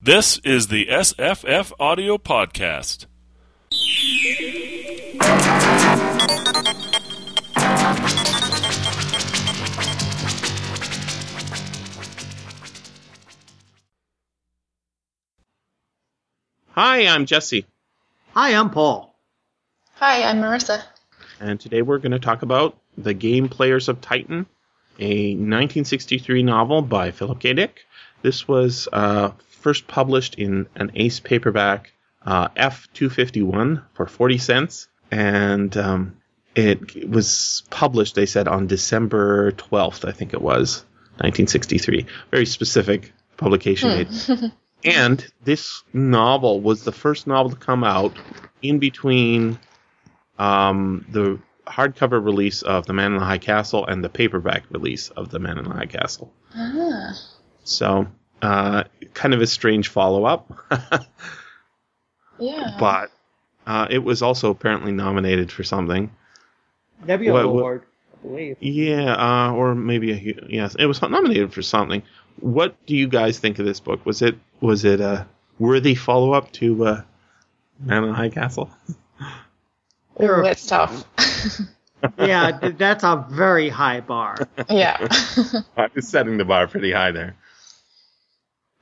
This is the SFF Audio Podcast. Hi, I'm Jesse, Hi, I'm Paul. Hi, I'm Marissa. and today we're going to talk about The Game Players of Titan, a 1963 novel by Philip K. Dick. This was uh, first published in an Ace paperback uh, F251 for 40 cents, and um, it was published, they said, on December 12th, I think it was, 1963. Very specific publication date. And this novel was the first novel to come out in between um, the hardcover release of The Man in the High Castle and the paperback release of The Man in the High Castle. Ah. So, uh, kind of a strange follow up, Yeah. but uh, it was also apparently nominated for something. Nebula What- what- Award, I believe. Yeah, uh, or maybe a, yes, it was nominated for something. What do you guys think of this book? Was it was it a worthy follow up to uh, Man in the High Castle? Ooh, that's tough. yeah, that's a very high bar. yeah. I was setting the bar pretty high there.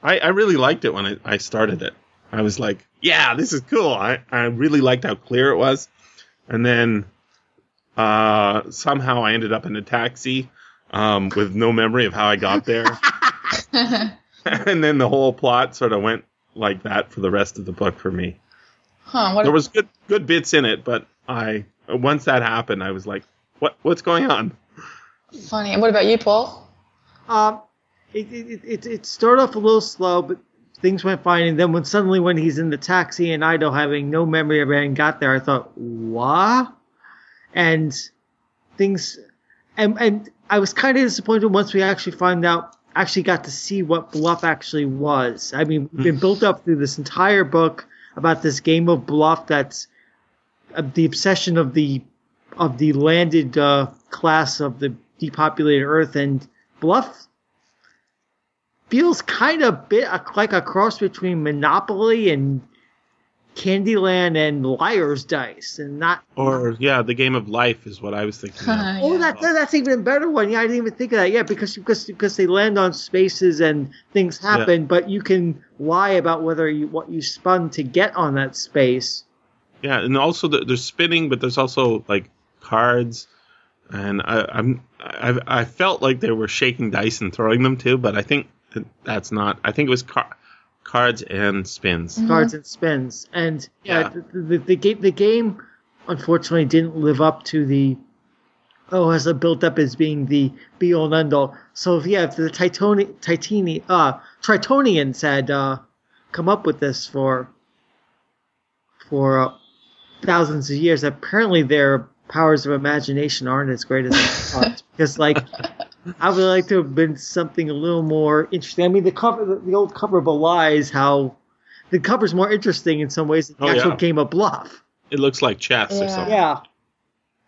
I, I really liked it when I, I started it. I was like, yeah, this is cool. I, I really liked how clear it was. And then uh, somehow I ended up in a taxi um, with no memory of how I got there. and then the whole plot sort of went like that for the rest of the book for me. huh. What? There was good good bits in it, but I once that happened, I was like, what what's going on? funny. And what about you, Paul? Um, it, it, it, it started off a little slow, but things went fine. And then when suddenly when he's in the taxi and Ido having no memory of having got there, I thought, what? And things, and and I was kind of disappointed once we actually find out, actually got to see what bluff actually was. I mean, we've been built up through this entire book about this game of bluff that's uh, the obsession of the of the landed uh, class of the depopulated Earth, and bluff feels kind of bit like a cross between Monopoly and Candyland and Liar's Dice, and not. Or yeah, the game of life is what I was thinking. of. Oh, Yeah. that, that that's even a better one. Yeah, I didn't even think of that. Yeah, because because because they land on spaces and things happen, but you can lie about whether you what you spun to get on that space. Yeah, and also the, there's spinning, but there's also like cards, and I, I'm I, I felt like they were shaking dice and throwing them too, but I think that that's not. I think it was car- cards and spins. cards and spins. And yeah, Yeah. the, the, the game the game unfortunately didn't live up to the oh as it built up as being the be all and end all. So if yeah, if the Titani Titani uh Tritonians had uh come up with this for for uh, thousands of years, apparently their powers of imagination aren't as great as I thought. because like I would like to have been something a little more interesting. I mean, the cover, the, the old cover belies how the cover's more interesting in some ways than the Oh, actual yeah. game of bluff. It looks like chess or something. Yeah,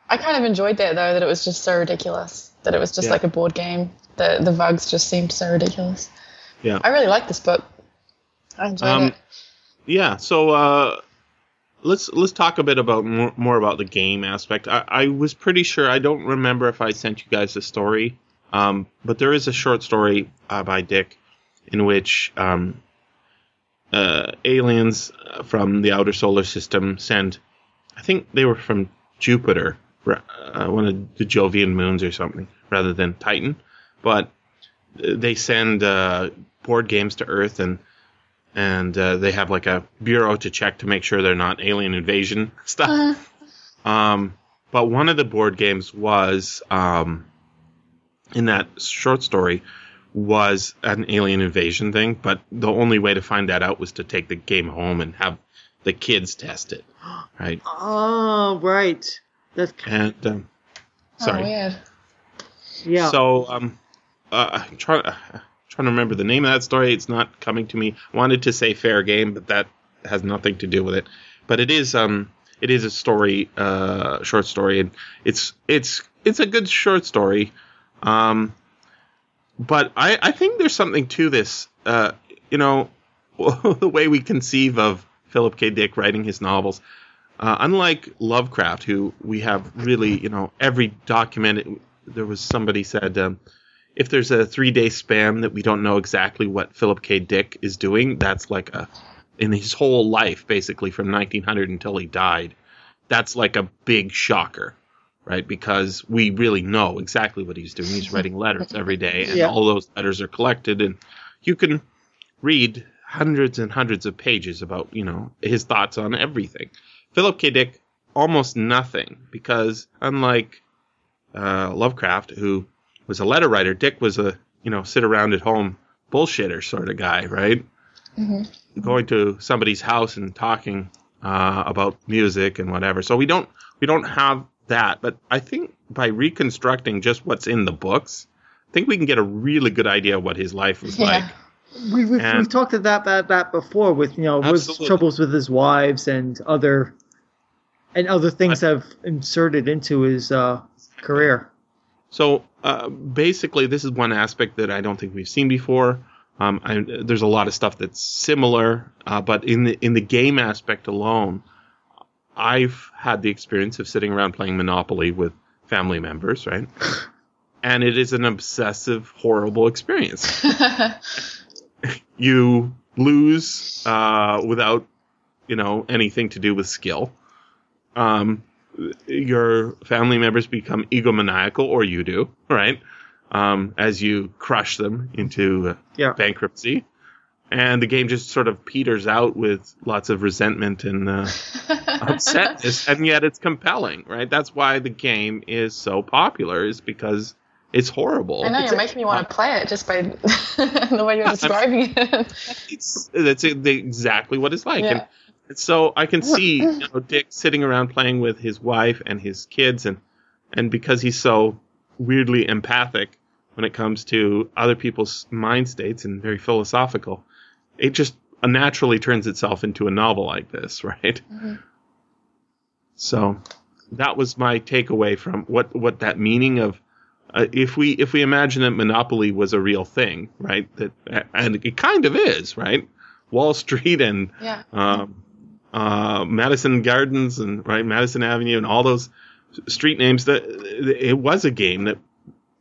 I kind of enjoyed that though. That it was just so ridiculous. That it was just Yeah. like a board game. The the vugs just seemed so ridiculous. Yeah. I really liked this book. I enjoyed Um, it. Yeah, so uh, let's let's talk a bit about more, more about the game aspect. I, I was pretty sure I don't remember if I sent you guys the story, um, but there is a short story uh, by Dick in which um, uh, aliens from the outer solar system send, I think they were from Jupiter, uh, one of the Jovian moons or something, rather than Titan, but they send uh, board games to Earth and and uh, they have like a bureau to check to make sure they're not alien invasion stuff. Um, but one of the board games was um, in that short story was an alien invasion thing, but the only way to find that out was to take the game home and have the kids test it, right? oh right, that's And um, sorry, Oh, weird. yeah. So, um, uh, I'm trying, uh, trying to remember the name of that story. It's not coming to me. I wanted to say fair game, but that has nothing to do with it. But it is, um, it is a story, uh, short story, and it's it's it's a good short story. Um, but I I think there's something to this. Uh, you know, the way we conceive of Philip K. Dick writing his novels. Uh, unlike Lovecraft, who we have really, you know, every document. There was somebody said um, if there's a three day span that we don't know exactly what Philip K. Dick is doing, that's like a in his whole life, basically from 1900 until he died. That's like a big shocker, right? Because we really know exactly what he's doing. He's writing letters every day, and Yeah. all those letters are collected, and you can read hundreds and hundreds of pages about, you know, his thoughts on everything. Philip K. Dick, almost nothing, because unlike uh, Lovecraft, who was a letter writer, Dick was a, you know, sit around at home bullshitter sort of guy, right? Going to somebody's house and talking uh, about music and whatever. So we don't we don't have that, but I think by reconstructing just what's in the books, I think we can get a really good idea of what his life was like. Yeah. We, we've, And- we've talked about that, that before with you know with Absolutely. troubles with his wives and other and other things that have inserted into his uh, career. So uh, basically, this is one aspect that I don't think we've seen before. Um, I, there's a lot of stuff that's similar, uh, but in the in the game aspect alone, I've had the experience of sitting around playing Monopoly with family members, right? and it is an obsessive, horrible experience. you lose uh, without, you know, anything to do with skill. Um, your family members become egomaniacal, or you do, right? Um, as you crush them into uh, Yeah. bankruptcy. And the game just sort of peters out with lots of resentment and uh, upsetness, and yet it's compelling, right? That's why the game is so popular, is because it's horrible. I know It's you're making me want to play it just by the way you're describing it. it's that's exactly what it's like. Yeah. And, and so I can see you know, Dick sitting around playing with his wife and his kids, and and because he's so weirdly empathic when it comes to other people's mind states and very philosophical, it just naturally turns itself into a novel like this, right? So that was my takeaway from what what that meaning of uh, if we if we imagine that monopoly was a real thing, right? That and it kind of is, right? Wall Street and Yeah. um, uh, Madison Gardens and right Madison Avenue and all those street names. That it was a game that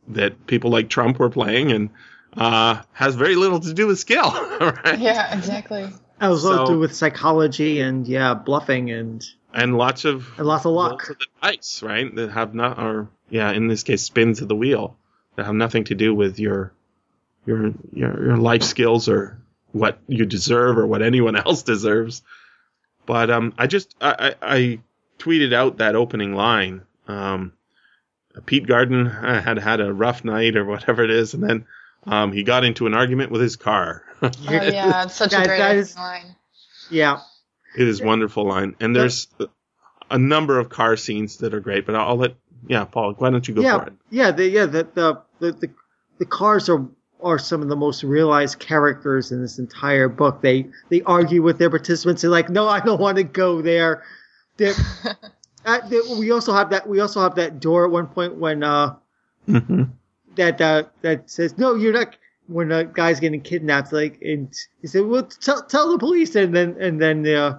that people like Trump were playing and uh, has very little to do with skill, right? Yeah, exactly. That was all So- to do with psychology and yeah, bluffing and, And lots of and lots of rolls luck. of the dice, right? That have not, or yeah, in this case, spins of the wheel that have nothing to do with your your your, your life skills or what you deserve or what anyone else deserves. But um, I just I, I, I tweeted out that opening line. Um, Pete Garden uh, had had a rough night or whatever it is, and then um, he got into an argument with his car. Oh yeah, it's such That- a great is- line. Yeah. It is wonderful line, and there's a number of car scenes that are great. But I'll let yeah, Paul. Why don't you go yeah, for it? yeah, the, yeah. The, the the the the cars are are some of the most realized characters in this entire book. They they argue with their participants. They're like, no, I don't want to go there. They're, uh, they- we also have that. We also have that door at one point when uh hmm that uh, that says, no, you're not. When a guy's getting kidnapped, like, and he said, well, tell tell the police, and then and then uh,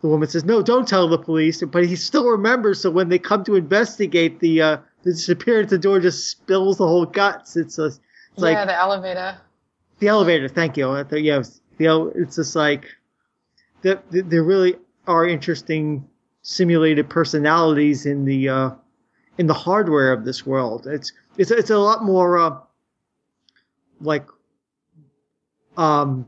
the woman says, no, don't tell the police. But he still remembers. So when they come to investigate, the uh, the disappearance, the door just spills the whole guts. It's a, it's like yeah, the elevator. the elevator. Thank you. I thought, yeah, it was- the it's just like that. There really are interesting simulated personalities in the uh, in the hardware of this world. It's it's it's a lot more uh, like um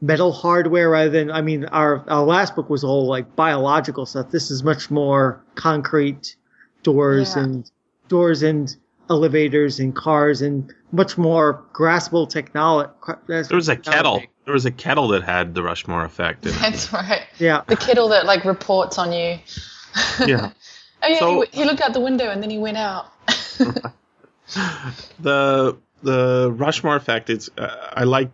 metal hardware rather than I mean our our last book was all like biological stuff. This is much more concrete doors Yeah. and doors and elevators and cars and much more graspable technology. There was a kettle. There was a kettle that had the Rushmore effect. In it. That's right. Yeah. The kettle that like reports on you. Yeah. Oh yeah, So- he, he looked out the window and then he went out. the the Rushmore effect is uh, I like.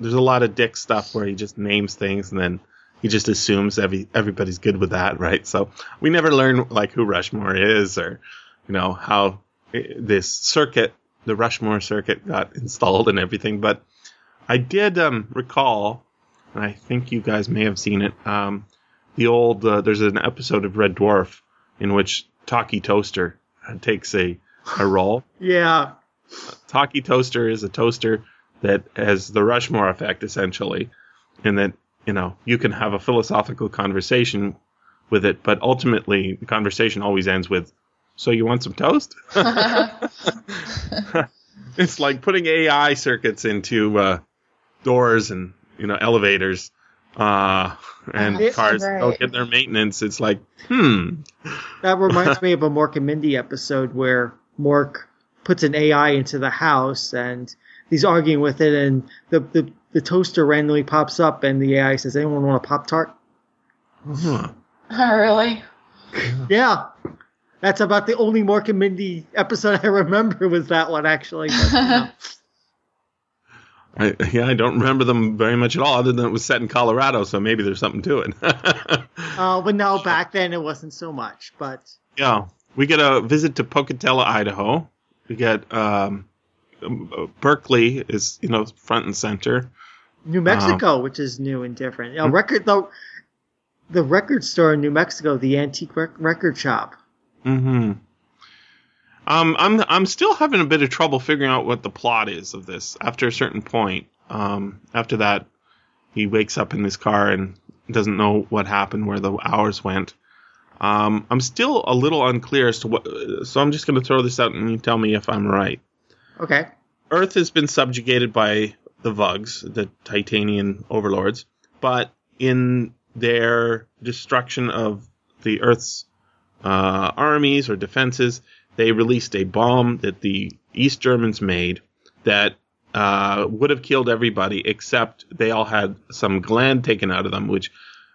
There's a lot of Dick stuff where he just names things and then he just assumes every everybody's good with that, right? So we never learn like who Rushmore is or you know how this circuit, the Rushmore circuit, got installed and everything. But I did um, recall and I think you guys may have seen it. Um, the old uh, there's an episode of Red Dwarf in which Talkie Toaster takes a a role. Yeah. Talkie Toaster is a toaster that has the Rushmore effect essentially, in that you know you can have a philosophical conversation with it, but ultimately the conversation always ends with, "So you want some toast?" it's like putting AI circuits into uh, doors and you know elevators uh, and That's cars great. don't get their maintenance. It's like, hmm, That reminds me of a Mork and Mindy episode where Mork puts an AI into the house and he's arguing with it, and the, the, the toaster randomly pops up, and the AI says, Anyone want a Pop Tart? huh. Oh, really? Yeah. That's about the only Mork and Mindy episode I remember was that one, actually. But, you know. I, yeah, I don't remember them very much at all, other than it was set in Colorado, so maybe there's something to it. uh, but no, back then it wasn't so much. But yeah, we get a visit to Pocatello, Idaho. We get um, Berkeley is you know front and center. New Mexico, which is new and different. A record though, the record store in New Mexico, the antique rec- record shop. hmm Um, I'm I'm still having a bit of trouble figuring out what the plot is of this. After a certain point, um, after that, he wakes up in this car and doesn't know what happened, where the hours went. Um, I'm still a little unclear as to what. So I'm just going to throw this out and you tell me if I'm right. Okay. Earth has been subjugated by the Vugs, the Titanian overlords, but in their destruction of the Earth's uh, armies or defenses, they released a bomb that the East Germans made that uh, would have killed everybody except they all had some gland taken out of them, which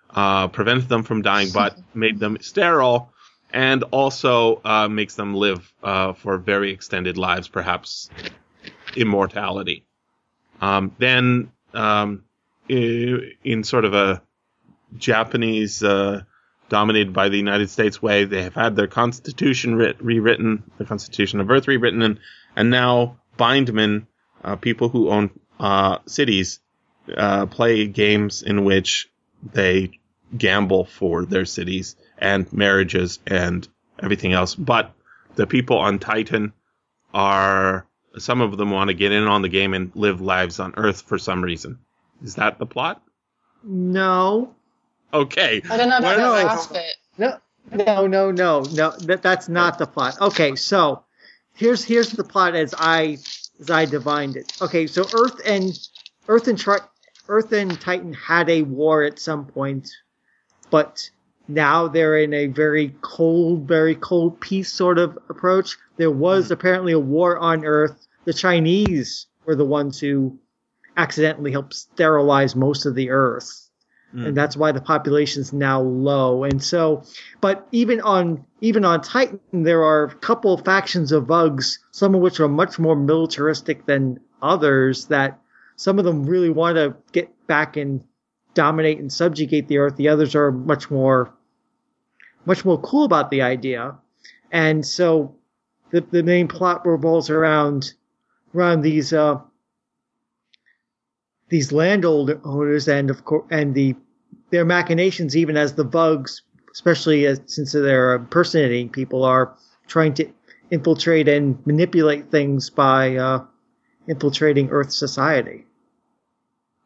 uh, prevented them from dying but made them sterile and also uh, makes them live uh, for very extended lives, perhaps immortality. Um, then, um, in sort of a Japanese uh, dominated by the United States way, they have had their constitution writ- rewritten, the Constitution of Earth rewritten, and and now bindmen, uh, people who own uh, cities, uh, play games in which they gamble for their cities and marriages and everything else. But the people on Titan are some of them want to get in on the game and live lives on Earth for some reason. Is that the plot? No. Okay. I don't know about Well, that no. last bit. No, no, no, no, no. That that's not the plot. Okay, so here's here's the plot as I as I divined it. Okay, so Earth and Earth and Tri- Earth and Titan had a war at some point, but now they're in a very cold, very cold peace sort of approach. There was apparently a war on Earth. The Chinese were the ones who accidentally helped sterilize most of the Earth and that's why the population's now low. And so, but even on even on Titan, there are a couple factions of Vugs, some of which are much more militaristic than others. That some of them really want to get back and dominate and subjugate the Earth. The others are much more much more cool about the idea. And so, the the main plot revolves around around these uh, these landowners and of course and the their machinations even as the Vugs especially as, since they're impersonating people, are trying to infiltrate and manipulate things by uh, infiltrating Earth society.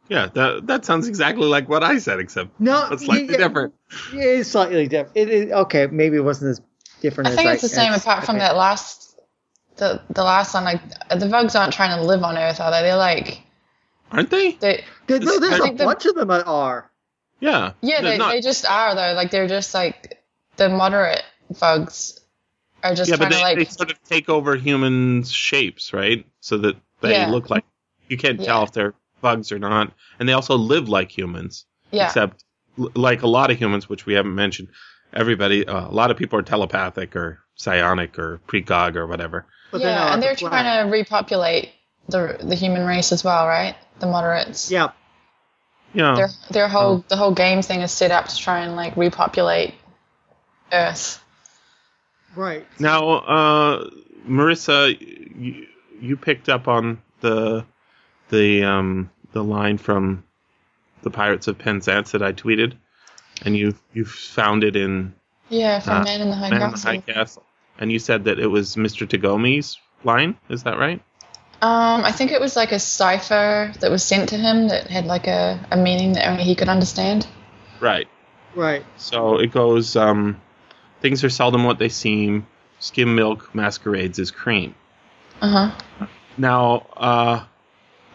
Yeah, that that sounds exactly like what I said, except No, it's slightly yeah, different. Yeah, it's slightly different. It is okay. Maybe it wasn't as different I as think it's the same apart from that last, the the last one. Like the Vugs aren't trying to live on Earth, are they? They're like Aren't they? they. There- no, there's a the- bunch of them that are. Yeah. Yeah, They're not- they just are though. Like they're just like the moderate Vugs are just yeah, but trying they, to they sort of take over humans' shapes, right? So that they Yeah. look like you can't tell Yeah. if they're Vugs or not, and they also live like humans. yeah, Except, like a lot of humans, which we haven't mentioned, everybody, uh, a lot of people are telepathic or psionic or precog or whatever. But they're yeah, and they're the trying to repopulate the the human race as well, right? The moderates. Yeah, Yeah. Their their whole Oh. the whole game thing is set up to try and like repopulate Earth. right. Now, uh, Marissa, you, you picked up on the the um, the line from the Pirates of Penzance that I tweeted, and you you found it in Yeah, from Uh, Man in the High Man in the Castle. High Castle, and you said that it was Mr. Tagomi's line. Is that right? Um, I think it was like a cipher that was sent to him that had like a, a meaning that only he could understand. Right. Right. So it goes. Um, Things are seldom what they seem. Skim milk masquerades as cream. Uh huh. Now, uh,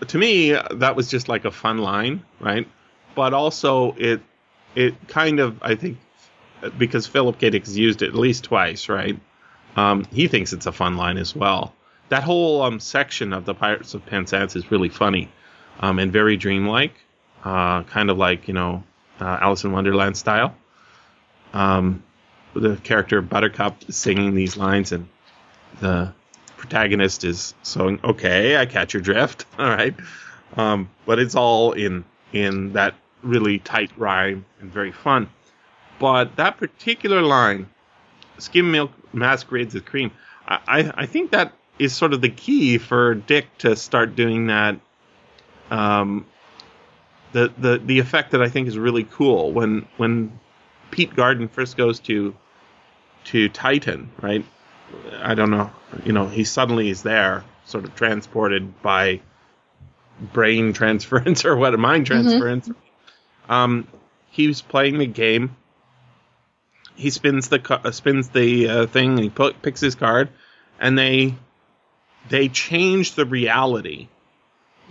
to me, that was just like a fun line, right? But also, it it kind of I think because Philip K. Dick has used it at least twice, right? Um, he thinks it's a fun line as well. That whole um, section of the Pirates of Penzance is really funny um, and very dreamlike, uh, kind of like you know uh, Alice in Wonderland style. Um, the character Buttercup is singing these lines, and the protagonist is saying, "Okay, I catch your drift." All right, um, but it's all in in that really tight rhyme and very fun. But that particular line, "Skim milk masquerades as cream," I, I I think that is sort of the key for Dick to start doing that. Um, the the the effect that I think is really cool when when Pete Garden first goes to to Titan, right? I don't know, you know, he suddenly is there, sort of transported by brain transference or what, mind transference. Um, he was playing the game. He spins the uh, spins the uh, thing, and he pu- picks his card, and they they change the reality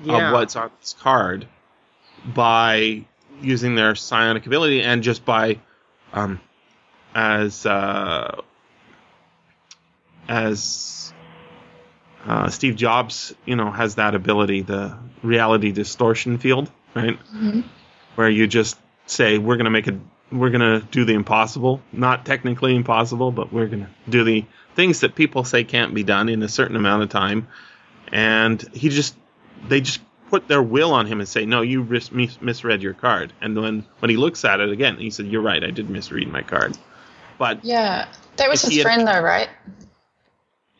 Yeah. of what's on this card by using their psionic ability and just by um, as uh, as uh, Steve Jobs, you know, has that ability, the reality distortion field, right? Mhm. Where you just say we're going to make it, we're going to do the impossible, not technically impossible, but we're going to do the things that people say can't be done in a certain amount of time, and he just, they just put their will on him and say, no, you mis- mis- misread your card, and then when he looks at it again, he said, you're right, I did misread my card, but Yeah, that was his he had- friend though, right?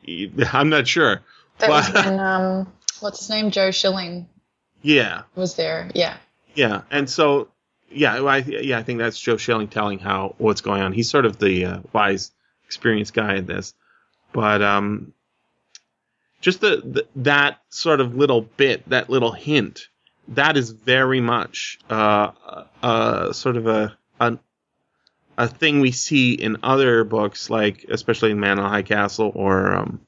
he- I'm not sure. That was when um, what's his name, Joe Schilling Yeah, was there. Yeah. Yeah, and so yeah, I, yeah, I think that's Joe Schilling telling how what's going on. He's sort of the uh, wise, experienced guy in this, but um, just the, the that sort of little bit, that little hint, that is very much uh, uh, sort of a, a a thing we see in other books, like especially in Man on High Castle or um,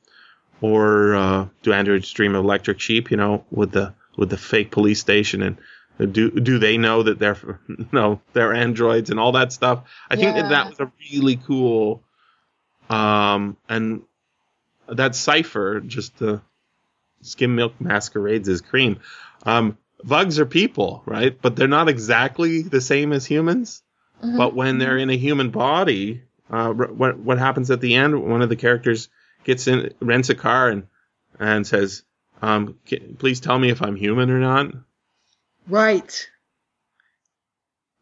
or uh, Do Androids Dream of Electric Sheep? You know, with the with the fake police station and do do they know that they're no they're androids and all that stuff? I think that that was a really cool um and that cipher just the skim milk masquerades as cream. Um Vugs are people right? But they're not exactly the same as humans. Mhm. but when they're in a human body uh what what happens at the end one of the characters gets in rents a car and and says um "Ca- please tell me if i'm human or not Right.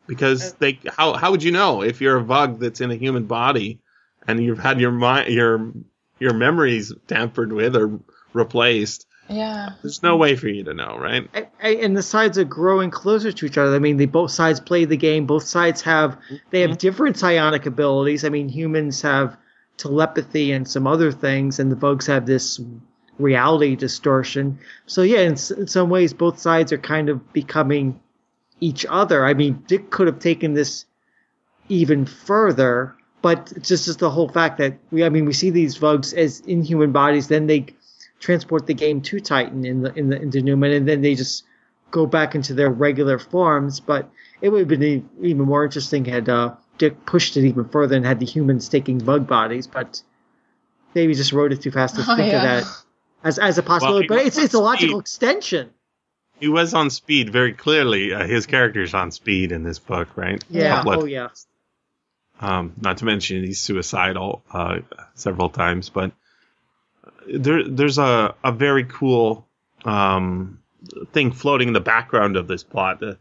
because they how how would you know if you're a Vug that's in a human body and you've had your mind your your memories tampered with or replaced Yeah. there's no way for you to know right I, I, and the sides are growing closer to each other. I mean, they both sides play the game. Both sides have they have mm-hmm. different psionic abilities. I mean, humans have telepathy and some other things, and the Vugs have this reality distortion. So yeah, in, s- in some ways, both sides are kind of becoming each other. I mean, Dick could have taken this even further, but it's just just the whole fact that we, I mean, we see these Vugs as inhuman bodies, then they transport the game to Titan in the in the into Newman, and then they just go back into their regular forms. But it would have been even more interesting had uh, Dick pushed it even further and had the humans taking Vug bodies. But maybe just wrote it too fast to Oh, think yeah. of that as as a possibility. Well, but it's it's a logical Steve- extension. he was on speed very clearly uh, his character's on speed in this book right Yeah. Oh yeah. um not to mention he's suicidal uh several times but there there's a a very cool um thing floating in the background of this plot the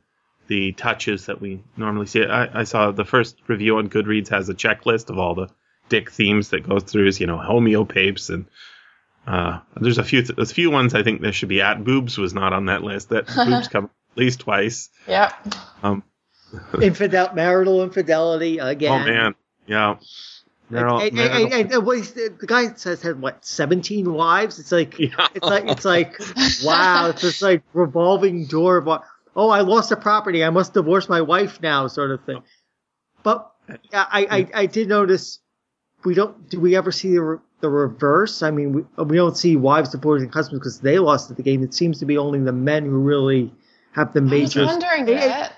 the touches that we normally see I, I saw the first review on goodreads has a checklist of all the dick themes that goes through you know homeopapes and uh, there's a few a few ones I think there should be at boobs was not on that list that boobs come at least twice. Yep. Um, Infidel, marital infidelity again. oh man, yeah. They're all- And, they're and, and, and the, the guy says had what seventeen wives? It's like Yeah. it's like it's like wow, it's this like revolving door of oh I lost a property, I must divorce my wife now, sort of thing. But yeah, I, I, I did notice we don't do we ever see the, re- the reverse? I mean, we, we don't see wives supporting husbands because they lost at the game. It seems to be only the men who really have the major. I was wondering It- it- that.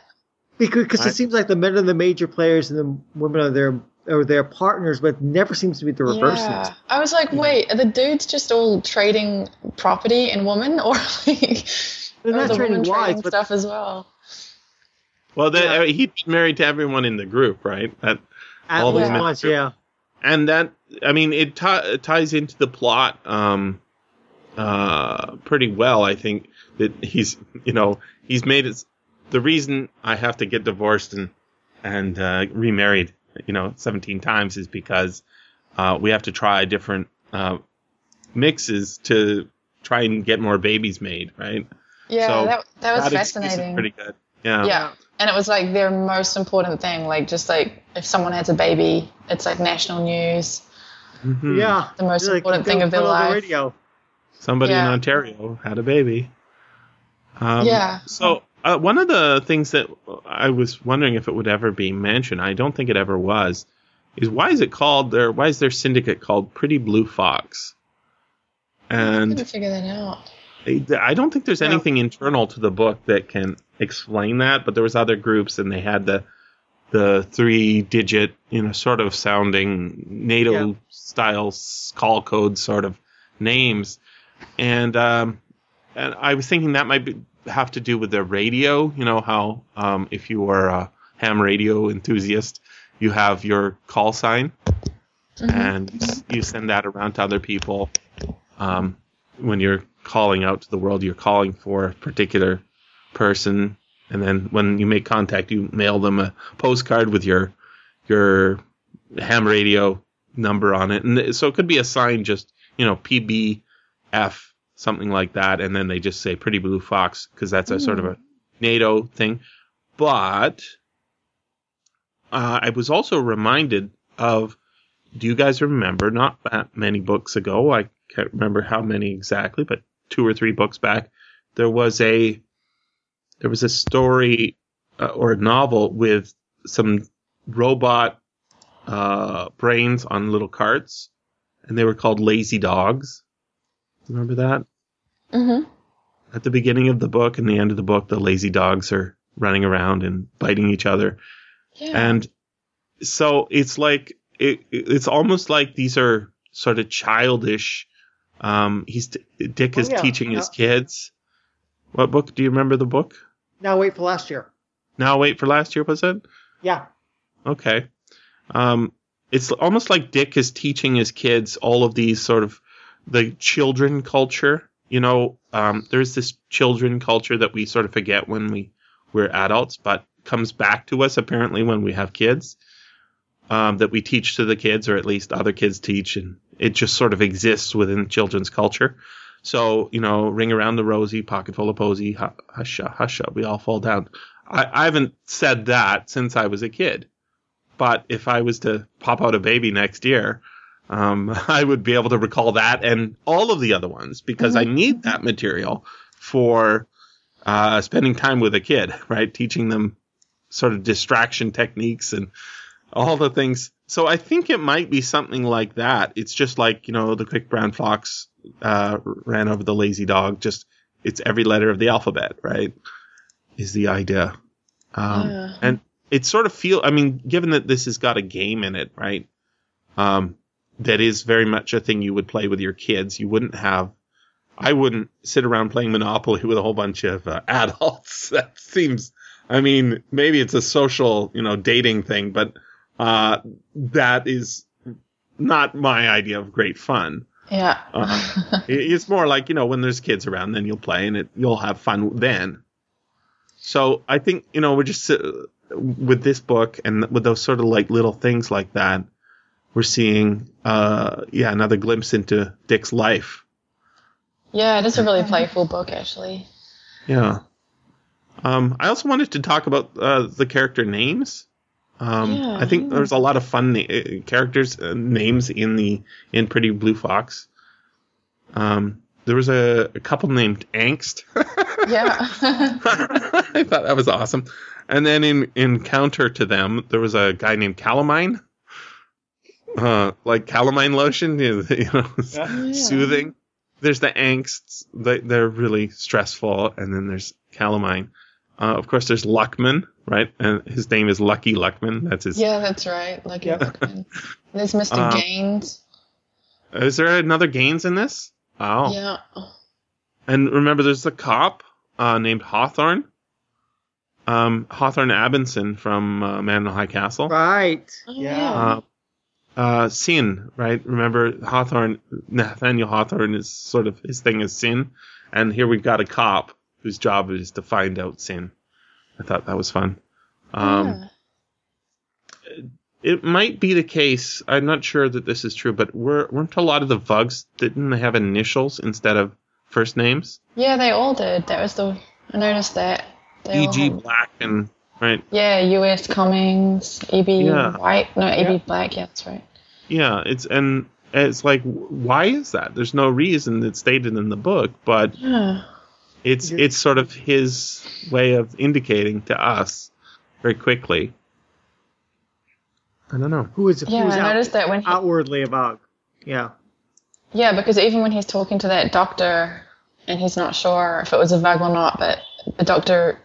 because cause I- it seems like the men are the major players and the women are their or their partners, but it never seems to be the reverse. Yeah. I was like, wait, are the dudes just all trading property and women, or like, They're not the trading women wives, trading but stuff as well? well, they, Yeah. uh, he'd married to everyone in the group, right? That at all the least once, yeah. And that I mean it, ti it ties into the plot um, uh, pretty well. I think that he's you know he's made it the reason I have to get divorced and and uh, remarried you know 17 times is because uh, we have to try different uh, mixes to try and get more babies made, right? Yeah, So that, that was That fascinating. pretty good. Yeah. yeah. And it was like their most important thing. Like, just like if someone has a baby, it's like national news. Mhm. Yeah. The most Like, important thing of their put on the life. radio. Somebody in Ontario had a baby. Um, Yeah. So uh, one of the things that I was wondering if it would ever be mentioned, I don't think it ever was, is why is it called their why is their syndicate called Pretty Blue Fox? I And couldn't figure that out. I don't think there's anything internal to the book that can explain that, but there was other groups and they had the the three digit, you know, sort of sounding NATO Yeah. style call code sort of names. And um and I was thinking that might be, have to do with the radio, you know how um if you are a ham radio enthusiast, you have your call sign Mhm. and you you send that around to other people. Um, when you're calling out to the world, you're calling for a particular person, and then when you make contact, you mail them a postcard with your your ham radio number on it, and so it could be a sign just you know PBF something like that, and then they just say Pretty Blue Fox because that's a sort of a NATO thing. But uh, I was also reminded of. Do you guys remember? Not that many books ago. I can't remember how many exactly, but two or three books back, there was a there was a story uh, or a novel with some robot uh, brains on little carts, and they were called Lazy Dogs. Remember that? Mm-hmm. At the beginning of the book and the end of the book, the lazy dogs are running around and biting each other. Yeah. And so it's like it, it's almost like these are sort of childish. Um, he's Dick Oh, is yeah. teaching his Uh, kids. What book? Do you remember the book? Now wait for last year. Now wait for last year was it? Yeah. Okay. Um, it's almost like Dick is teaching his kids all of these sort of the children culture. You know, um, there's this children culture that we sort of forget when we we're adults, but comes back to us apparently when we have kids. Um, that we teach to the kids, or at least other kids teach, and it just sort of exists within children's culture. So, you know, ring around the rosy, pocket full of posy, hu- husha, husha, we all fall down. I, I haven't said that since I was a kid. But if I was to pop out a baby next year, um, I would be able to recall that and all of the other ones because I need that material for uh, spending time with a kid, right? Teaching them sort of distraction techniques and all the things. So I think it might be something like that. It's just like, you know, the quick brown fox uh, ran over the lazy dog. Just it's every letter of the alphabet, right? Is the idea. Um, Yeah. And it sort of feel. I mean, given that this has got a game in it, right? Um, that is very much a thing you would play with your kids. You wouldn't have. I wouldn't sit around playing Monopoly with a whole bunch of uh, adults. That seems. I mean, maybe it's a social, you know, dating thing, but uh, that is not my idea of great fun. yeah. Uh, It's more like you know when there's kids around, then you'll play and it, you'll have fun then. So I think you know we're just uh, with this book and with those sort of like little things like that, we're seeing uh yeah another glimpse into Dick's life. yeah, it is a really playful book, actually. Yeah. Um, I also wanted to talk about uh, the character names. Um, Yeah. I think there's a lot of fun na- uh, characters uh, names in the in Pretty Blue Fox. Um, there was a, a couple named Angst. Yeah. I thought that was awesome. And then in in counter to them, there was a guy named Calumine. Uh, like calamine lotion, you know, Yeah. soothing. There's the angsts; they, they're really stressful, and then there's calamine. Uh, of course, there's Luckman, right? And his name is Lucky Luckman. That's his. yeah, that's right. Like Yeah. Luckman. There's Mr. Um, Gaines. Is there another Gaines in this? Oh. Yeah. And remember, there's a cop uh, named Hawthorne. Um, Hawthorne Abendsen from uh, Man in the High Castle. Right. Oh, yeah. yeah. Uh, uh, sin, right? Remember Hawthorne, Nathaniel Hawthorne is sort of his thing is sin, and here we've got a cop whose job is to find out sin. I thought that was fun. Um, yeah. It might be the case. I'm not sure that this is true, but were, weren't a lot of the Vugs didn't they have initials instead of first names? Yeah, they all did. That was the. I noticed that. They E.G. had- Black and right. Yeah, U.S. Cummings, E.B. Yeah. White. No, E.B. Yeah. Black. Yeah, that's right. Yeah, it's and it's like why is that? There's no reason that's stated in the book, but Yeah. It's it's sort of his way of indicating to us very quickly. I don't know. Who is Yeah, who's I out, noticed that when he, outwardly about? Yeah. Yeah, because even when he's talking to that doctor and he's not sure if it was a Vug or not, but the doctor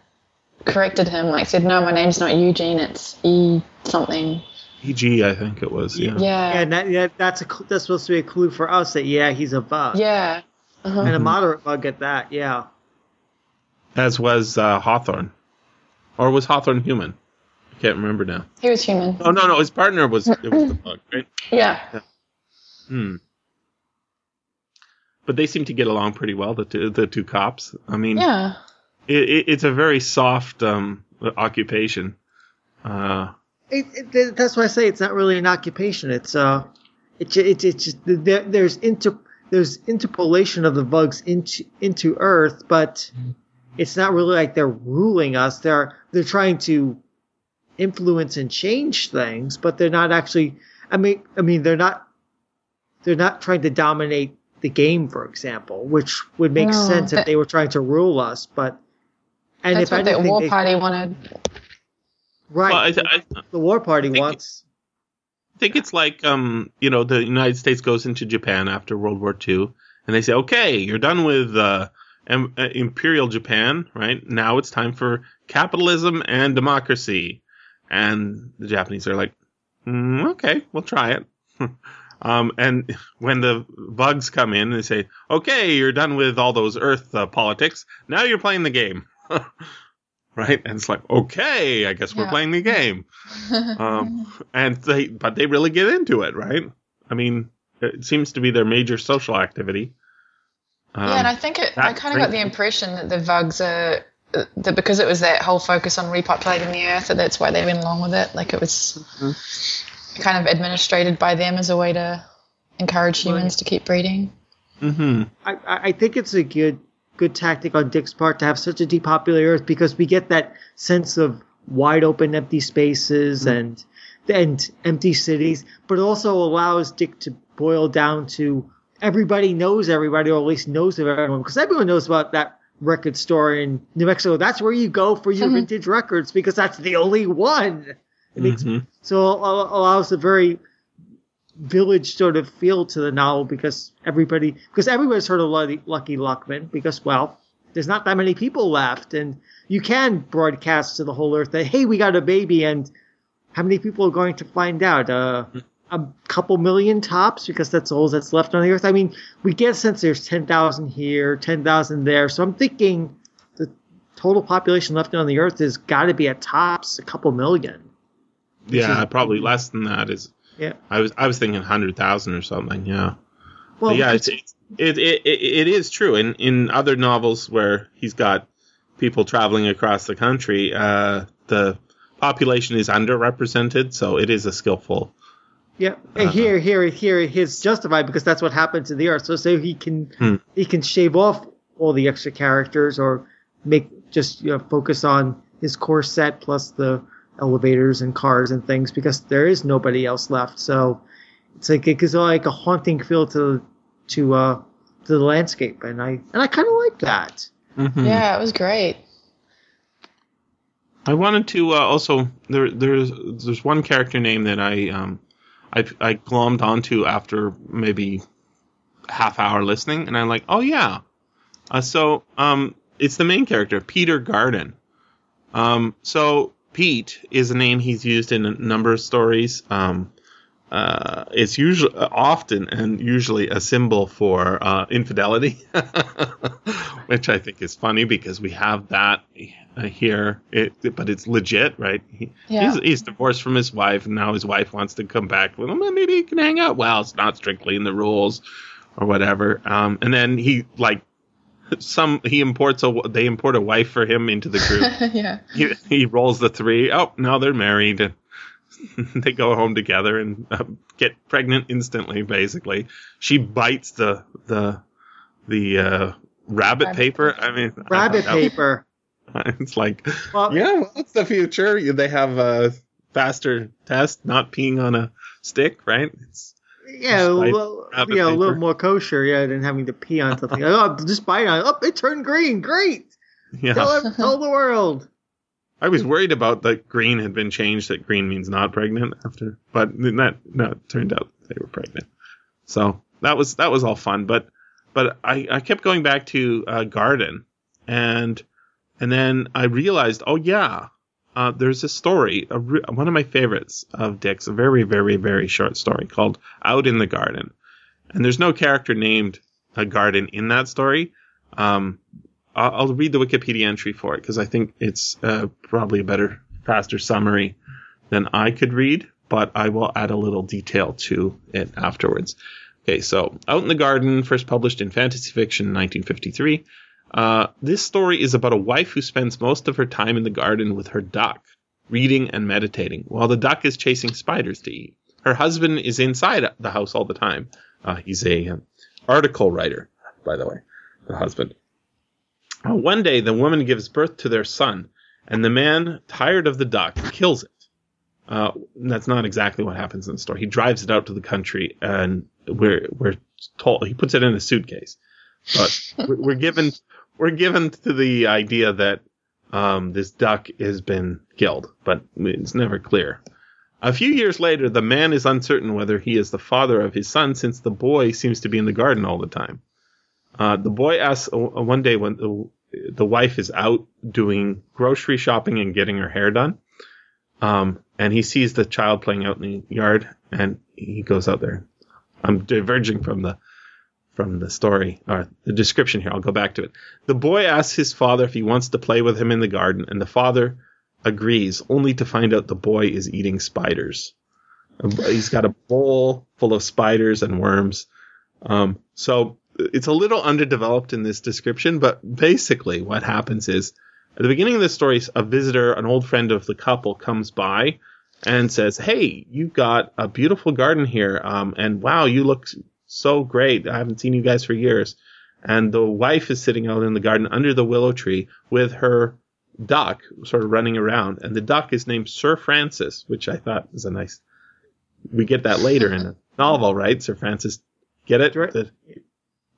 corrected him, like said, No, my name's not Eugene, it's E something. E.G. I think it was. Yeah. Yeah. And that, yeah, that's a cl- that's supposed to be a clue for us that yeah, he's a Vug. Yeah. Uh-huh. And a moderate Vug at that. Yeah. As was uh, Hawthorne, or was Hawthorne human? I can't remember now. He was human. Oh no, no, his partner was it was the Vug, right? Yeah. Hmm. But they seem to get along pretty well, the two, the two cops. I mean, Yeah. it, it, it's a very soft um, occupation. Uh, It, it, that's why I say it's not really an occupation. It's uh, it, ju- it, it's just there, there's inter there's interpolation of the Vugs into into Earth, but it's not really like they're ruling us. They're they're trying to influence and change things, but they're not actually. I mean, I mean, they're not they're not trying to dominate the game, for example, which would make No, sense if they were trying to rule us. But and That's if what that anything, war they- party wanted. right, well, I, th- I the war party think- wants. think it's like um, you know, the United States goes into Japan after World War II, and they say, "Okay, you're done with uh, em- uh, Imperial Japan, right? Now it's time for capitalism and democracy." And the Japanese are like, mm, "Okay, we'll try it." um, and when the Vugs come in, they say, "Okay, you're done with all those Earth uh, politics. Now you're playing the game." Right, and it's like, okay, I guess we're playing the game um, and they but they really get into it, right? I mean, it seems to be their major social activity. Um, yeah, and I think it, I kind of got the impression that the Vugs are that because it was that whole focus on repopulating the Earth, that that's why they went along with it. Like it was kind of administrated by them as a way to encourage humans to keep breeding. Mm-hmm. I, I I think it's a good good tactic on Dick's part to have such a depopulated Earth because we get that sense of wide open empty spaces and and empty cities, but it also allows Dick to boil down to everybody knows everybody or at least knows of everyone because everyone knows about that record store in New Mexico. That's where you go for your Mhm. vintage records because that's the only one. It makes Mhm. so it al- allows a very village sort of feel to the novel because everybody because everybody's heard of Lucky, Lucky Luckman because well there's not that many people left and you can broadcast to the whole earth that hey we got a baby and how many people are going to find out uh, a couple million tops because that's all that's left on the earth I mean we get a sense there's 10,000 here 10,000 there so I'm thinking the total population left on the earth has got to be at tops a couple million Yeah, is- probably less than that. Is yeah I was I was thinking hundred thousand or something. Yeah, well But yeah, it's- it's, it, it it it is true. In in other novels where he's got people traveling across the country, uh, the population is underrepresented, so it is a skillful. Yeah, and here, here, here, he's justified because that's what happened to the Earth. So, so he can Hmm. he can shave off all the extra characters or make just you know, focus on his core set plus the elevators and cars and things because there is nobody else left. So it's like it gives like a haunting feel to to uh to the landscape, and I and I kind of like that. Mhm. Yeah, it was great. I wanted to uh, also there there's there's one character name that I um I I glommed onto after maybe half hour listening, and I'm like, oh yeah, uh, so um it's the main character Peter Garden. Um, so Pete is a name he's used in a number of stories. Um, uh, it's usually often and usually a symbol for uh, infidelity, which I think is funny because we have that uh, here, it, but it's legit, right? He, Yeah. he's, he's divorced from his wife, and now his wife wants to come back with him. Well, maybe he can hang out. Well, it's not strictly in the rules or whatever. Um, and then he like some he imports a they import a wife for him into the group. yeah. he, he rolls the three. Oh, now they're married. they go home together and uh, get pregnant instantly. Basically, she bites the the the uh, rabbit Rabbit paper. I mean, Rabbit I- paper. It's like, Well, yeah, well, that's the future. They have a faster test, not peeing on a stick, right? It's, Yeah, well, rabbit yeah, a little more more kosher, yeah, than having to pee on something. oh, just bite on it. Oh, it turned green. Great. yeah. Tell, tell the world. I was worried about that green had been changed. That green means not pregnant after, but that no, it turned out they were pregnant. So that was that was all fun. But but I, I kept going back to uh, Garden, and and then I realized, oh yeah, uh, there's a story, a re- one of my favorites of Dick's, a very very very short story called Out in the Garden, and there's no character named a garden in that story. Um, I'll, read the Wikipedia entry for it because I think it's uh, probably a better, faster summary than I could read, but I will add a little detail to it afterwards. Okay, so Out in the Garden, first published in Fantasy Fiction in 1953. Uh, this story is about a wife who spends most of her time in the garden with her duck, reading and meditating, while the duck is chasing spiders to eat. Her husband is inside the house all the time. Uh, he's a um, article writer, by the way, the husband. Uh, one day, the woman gives birth to their son, and the man, tired of the duck, kills it. Uh, that's not exactly what happens in the story. He drives it out to the country, and we're we're told he puts it in a suitcase. But we're- we're given we're given to the idea that um, this duck has been killed, but it's never clear. A few years later, the man is uncertain whether he is the father of his son, since the boy seems to be in the garden all the time. Uh, the boy asks uh, one day when the, wife is out doing grocery shopping and getting her hair done, um, and he sees the child playing out in the yard, and he goes out there. I'm diverging from the from the story or the description here. I'll go back to it. The boy asks his father if he wants to play with him in the garden, and the father agrees, only to find out the boy is eating spiders. He's got a bowl full of spiders and worms. Um, so it's a little underdeveloped in this description, but basically what happens is at the beginning of the story, a visitor, an old friend of the couple, comes by and says, "Hey, you've got a beautiful garden here, um, and wow, you look so great. I haven't seen you guys for years." And the wife is sitting out in the garden under the willow tree with her duck, sort of running around, and the duck is named Sir Francis, which I thought was a nice. We get that later in the novel, right? Sir Francis, get it? Drake. The-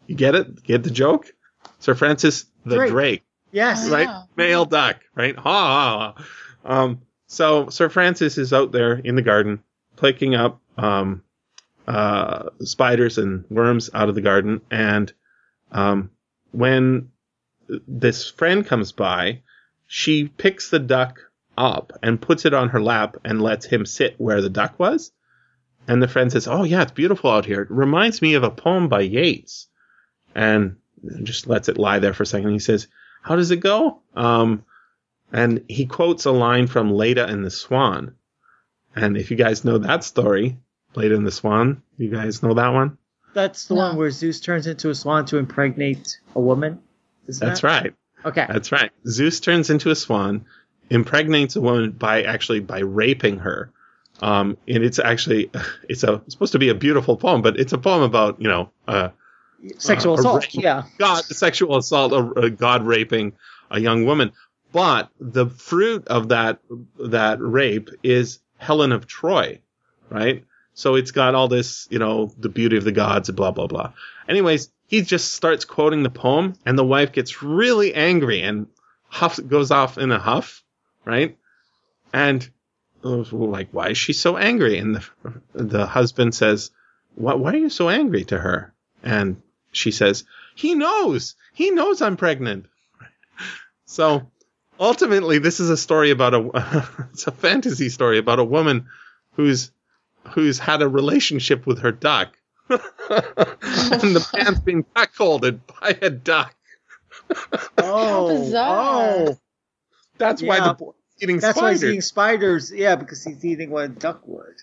you get it? Get the joke? Sir Francis the Drake. Drake Yes. Right? Yeah. Male duck, right? Ha, ha, ha. Um, so Sir Francis is out there in the garden, picking up um, uh, spiders and worms out of the garden, and um, when this friend comes by, she picks the duck up and puts it on her lap and lets him sit where the duck was. And the friend says, "Oh yeah, it's beautiful out here. It reminds me of a poem by Yeats." And just lets it lie there for a second. He says, how does it go? Um, and he quotes a line from Leda and the Swan. And if you guys know that story, Leda and the Swan, you guys know that one? That's the No. one where Zeus turns into a swan to impregnate a woman. Isn't That's that? right. Okay. That's right. Zeus turns into a swan, impregnates a woman by actually by raping her. Um, and it's actually it's a it's supposed to be a beautiful poem, but it's a poem about you know uh, Sexual uh, assault. Yeah. God sexual assault, a, a God raping a young woman. But the fruit of that that rape is Helen of Troy, right? So it's got all this, you know, the beauty of the gods, blah blah blah. Anyways, he just starts quoting the poem, and the wife gets really angry and huff goes off in a huff, right? And like, why is she so angry? And the the husband says, why, why are you so angry to her? And she says, he knows, he knows I'm pregnant. So ultimately, this is a story about a, it's a fantasy story about a woman who's, who's had a relationship with her duck. and the man's being cuckolded by a duck. Oh, bizarre. oh, That's why the boy's eating that's why he's eating spiders. Yeah, because he's eating what a duck would.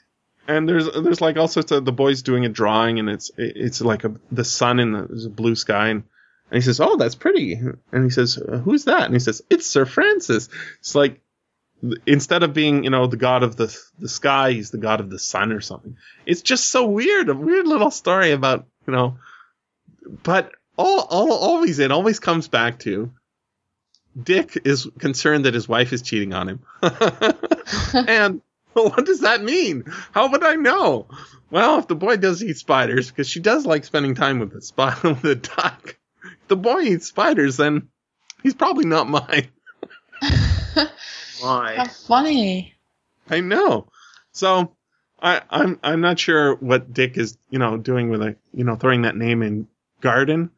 And there's there's like all sorts of the boys doing a drawing and it's it's like a the sun in the, blue sky and, and he says oh that's pretty. And he says "Uh, who's that? And he says it's Sir Francis. It's like instead of being you know the god of the the sky he's the god of the sun or something. It's just so weird a weird little story about you know but all all always it always comes back to Dick is concerned that his wife is cheating on him. And what does that mean? How would I know? Well, if the boy does eat spiders, because she does like spending time with the spy with the duck. If the boy eats spiders, then he's probably not mine. Why? How funny. I know. So I, I'm I'm not sure what Dick is you know doing with a you know throwing that name in garden,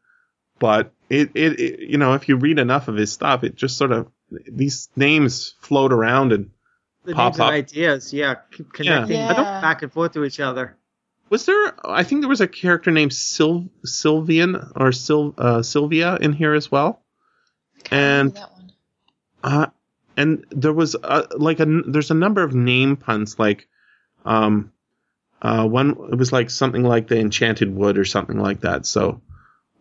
but it, it, it you know if you read enough of his stuff, it just sort of these names float around and The Pop names and up. ideas, yeah, keep connecting Yeah. I don't- back and forth to each other. Was there? I think there was a character named Syl- Sylvian or Syl- uh, Sylvia in here as well, and That one. uh, and there was uh like a there's a number of name puns like, um, uh, one it was like something like the Enchanted Wood or something like that. So,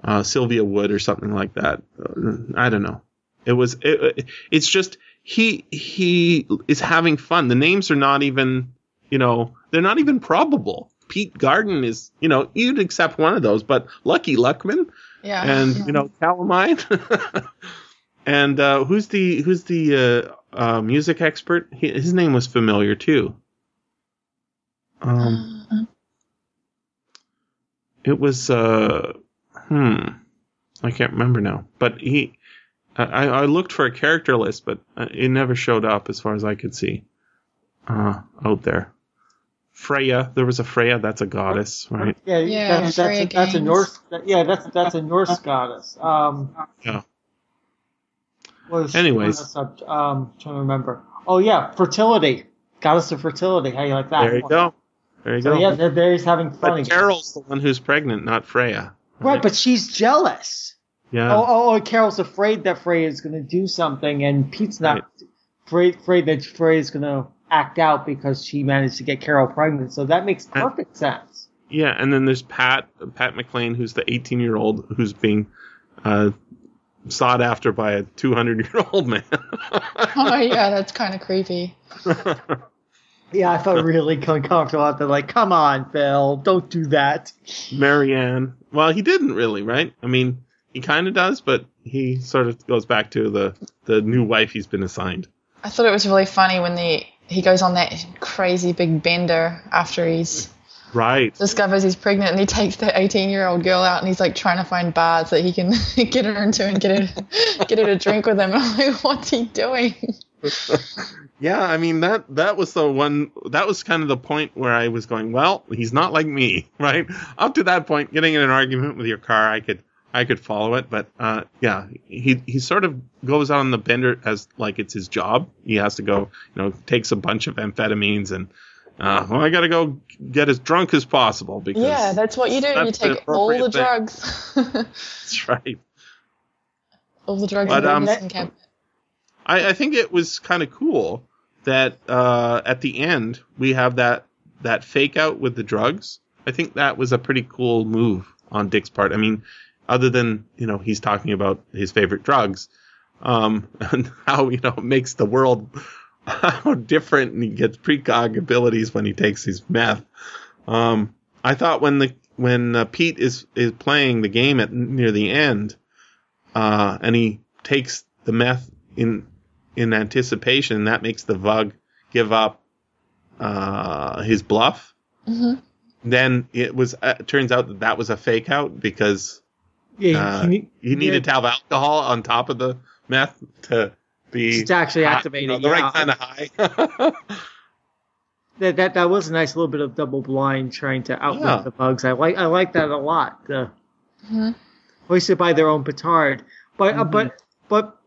uh, Sylvia Wood or something like that. Uh, I don't know. It was it, it's just he he is having fun. The names are not even you know they're not even probable. Pete Garden is you know you'd accept one of those, but Lucky Luckman Yeah. and you know Calumine and uh, who's the who's the uh, uh, music expert? He, his name was familiar too. Um, Uh, it was uh, hmm, I can't remember now. But he, I, I looked for a character list, but uh, it never showed up as far as I could see. Uh, out there, Freya. There was a Freya. That's a goddess, right? Yeah, Yeah, that's that's, a, that's a Norse. that- yeah, that's that's a Norse goddess. Um, Yeah. what is Anyways. what is sub- um, trying to remember. Oh yeah, fertility, goddess of fertility. How you like that? There you go. There you So go. yeah, there, there he's having fun. but again. Carol's the one who's pregnant, not Freya. Right, but she's jealous. Yeah. Oh, oh, oh, Carol's afraid that Frey is going to do something, and Pete's not Right. afraid, afraid that Frey is going to act out because she managed to get Carol pregnant. So that makes perfect sense. Yeah, and then there's Pat Pat McClain, who's the 18 year old who's being uh, sought after by a 200 year old man. oh yeah, that's kind of creepy. Yeah, I felt really uncomfortable out there. Like, come on, Phil, don't do that. Marianne. Well, he didn't really, right? I mean, he kind of does, but he sort of goes back to the the new wife he's been assigned. I thought it was really funny when the he goes on that crazy big bender after he's Right. discovers he's pregnant and he takes the 18 year old girl out and he's like trying to find bars that he can get her into and get her get her to drink with him. I'm like, what's he doing? Yeah, I mean that that was the one that was kind of the point where I was going, well, he's not like me, right? Up to that point, getting in an argument with your car, I could I could follow it, but uh, yeah, he he sort of goes on the bender as like it's his job. He has to go, you know, takes a bunch of amphetamines and uh, well, I got to go get as drunk as possible because Yeah, that's what you do. You that's the take all the thing. drugs. that's right. all the drugs But, in the um. I, I think it was kind of cool that uh, at the end we have that that fake out with the drugs. I think that was a pretty cool move on Dick's part. I mean, other than you know he's talking about his favorite drugs, um, and how you know it makes the world how different, and he gets precog abilities when he takes his meth. Um, I thought when the when uh, Pete is is playing the game at near the end, uh, and he takes the meth in in anticipation, that makes the Vug give up uh, his bluff. Mhm. Then it was uh, turns out that that was a fake out because Yeah, uh, he, he, he needed to have alcohol on top of the meth to be to actually high, activate you know, the yeah. right kind of high. that, that that was a nice little bit of double blind trying to outwit Yeah. the Vugs. I like I like that a lot. Uh, Mhm. hoisted by their own petard, but uh, but but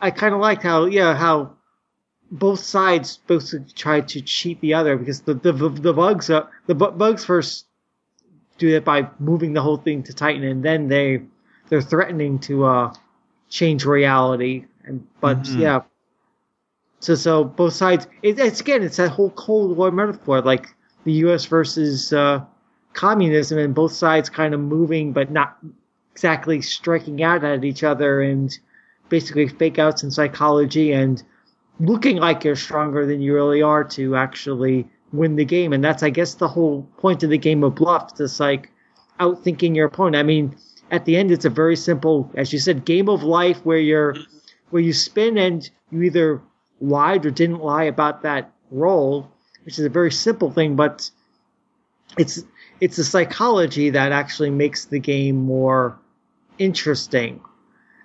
I kind of liked how yeah how both sides both tried to cheat the other because the the the Vugs uh, the bu- Vugs first do that by moving the whole thing to Titan and then they they're threatening to uh change reality and but Mhm. yeah so so both sides it, it's again it's that whole Cold War metaphor like the U.S. versus uh, communism and both sides kind of moving but not exactly striking out at each other and basically fake outs in psychology and looking like you're stronger than you really are to actually win the game and that's I guess the whole point of the game of bluff just like outthinking your opponent I mean at the end it's a very simple as you said game of life where you're where you spin and you either lied or didn't lie about that roll, which is a very simple thing, but it's it's the psychology that actually makes the game more interesting.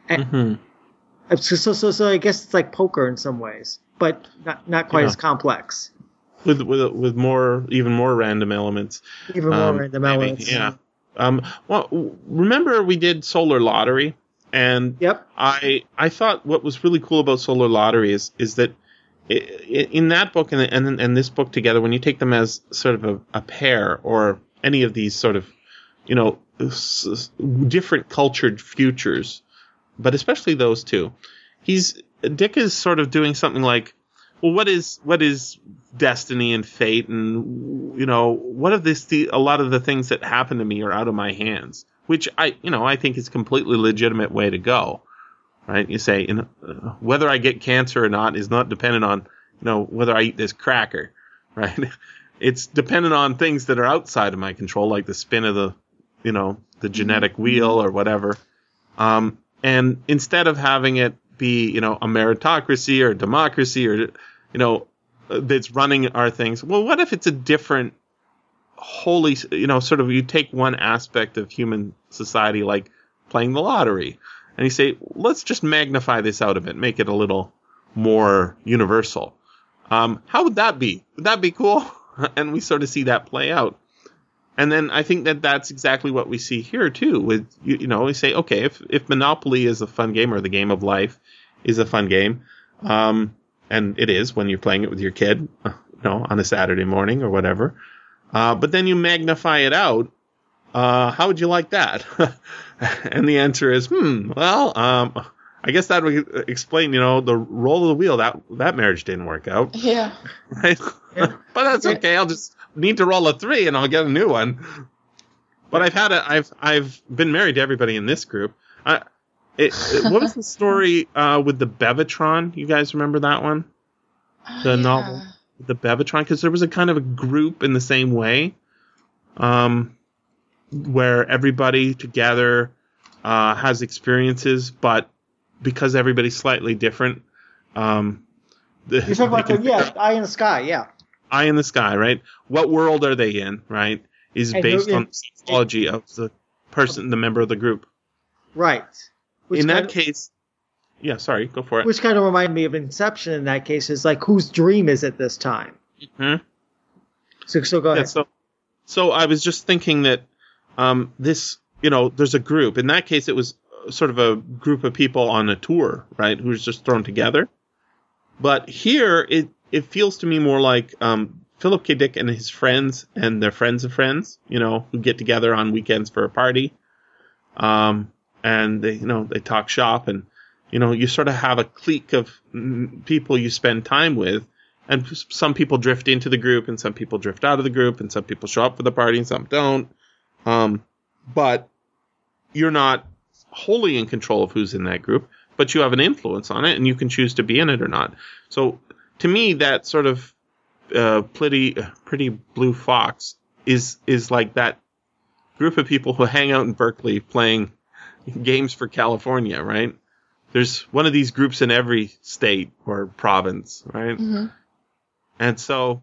Mhm. Uh, So, so, so, so I guess it's like poker in some ways, but not not quite Yeah. as complex. With with with more even more random elements. Even more Um, random maybe, elements. Yeah. Um. Well, remember we did Solar Lottery, and Yep. I I thought what was really cool about Solar Lottery is is that i- i- in that book and and and this book together, when you take them as sort of a, a pair or any of these sort of you know different cultured futures, but especially those two, he's Dick is sort of doing something like, well, what is what is destiny and fate, and you know what of this? The, a lot of the things that happen to me are out of my hands, which I you know I think is completely legitimate way to go, right? You say, you know, uh, whether I get cancer or not is not dependent on you know whether I eat this cracker, right? It's dependent on things that are outside of my control, like the spin of the you know the genetic wheel or whatever. Um, and instead of having it be, you know, a meritocracy or a democracy or, you know, that's running our things, well, what if it's a different, wholly, you know, sort of you take one aspect of human society, like playing the lottery, and you say, let's just magnify this out a bit, make it a little more universal. Um, how would that be? Would that be cool? and we sort of see that play out. And then I think that that's exactly what we see here too. With you, you know, we say, okay, if if Monopoly is a fun game or the game of life is a fun game, um, and it is when you're playing it with your kid, you know, on a Saturday morning or whatever. Uh, but then you magnify it out. Uh, how would you like that? and the answer is, hmm, well, um, I guess that would explain, you know, the roll of the wheel. That that marriage didn't work out Yeah. right? but that's okay. I'll just need to roll a three and I'll get a new one. But I've had a, I've I've been married to everybody in this group. I, it, it- what was the story uh, with the Bevatron? You guys remember that one? The Oh, novel, the Bevatron, because there was a kind of a group in the same way, um, where everybody together uh, has experiences, but because everybody's slightly different, um, the, You're talking about the yeah, eye in the sky, yeah. eye in the sky, right? What world are they in, right? Is And based they're in- on the psychology of the person, the member of the group. Right. Which in that of- case, yeah, sorry, go for it. which kind of reminded me of Inception in that case. Is like whose dream is it this time? Mhm. So so go Yeah, ahead. so, so I was just thinking that um, this, you know, there's a group. In that case, it was sort of a group of people on a tour, right, who's just thrown together. But here, it it feels to me more like um, Philip K. Dick and his friends and their friends of friends, you know, who get together on weekends for a party. Um, and they, you know, they talk shop and, you know, you sort of have a clique of people you spend time with. And some people drift into the group and some people drift out of the group and some people show up for the party and some don't. Um, but you're not wholly in control of who's in that group, but you have an influence on it and you can choose to be in it or not. So to me, that sort of uh, pretty pretty blue fox is is like that group of people who hang out in Berkeley playing games for California, right? there's one of these groups in every state or province, right? Mhm. And so,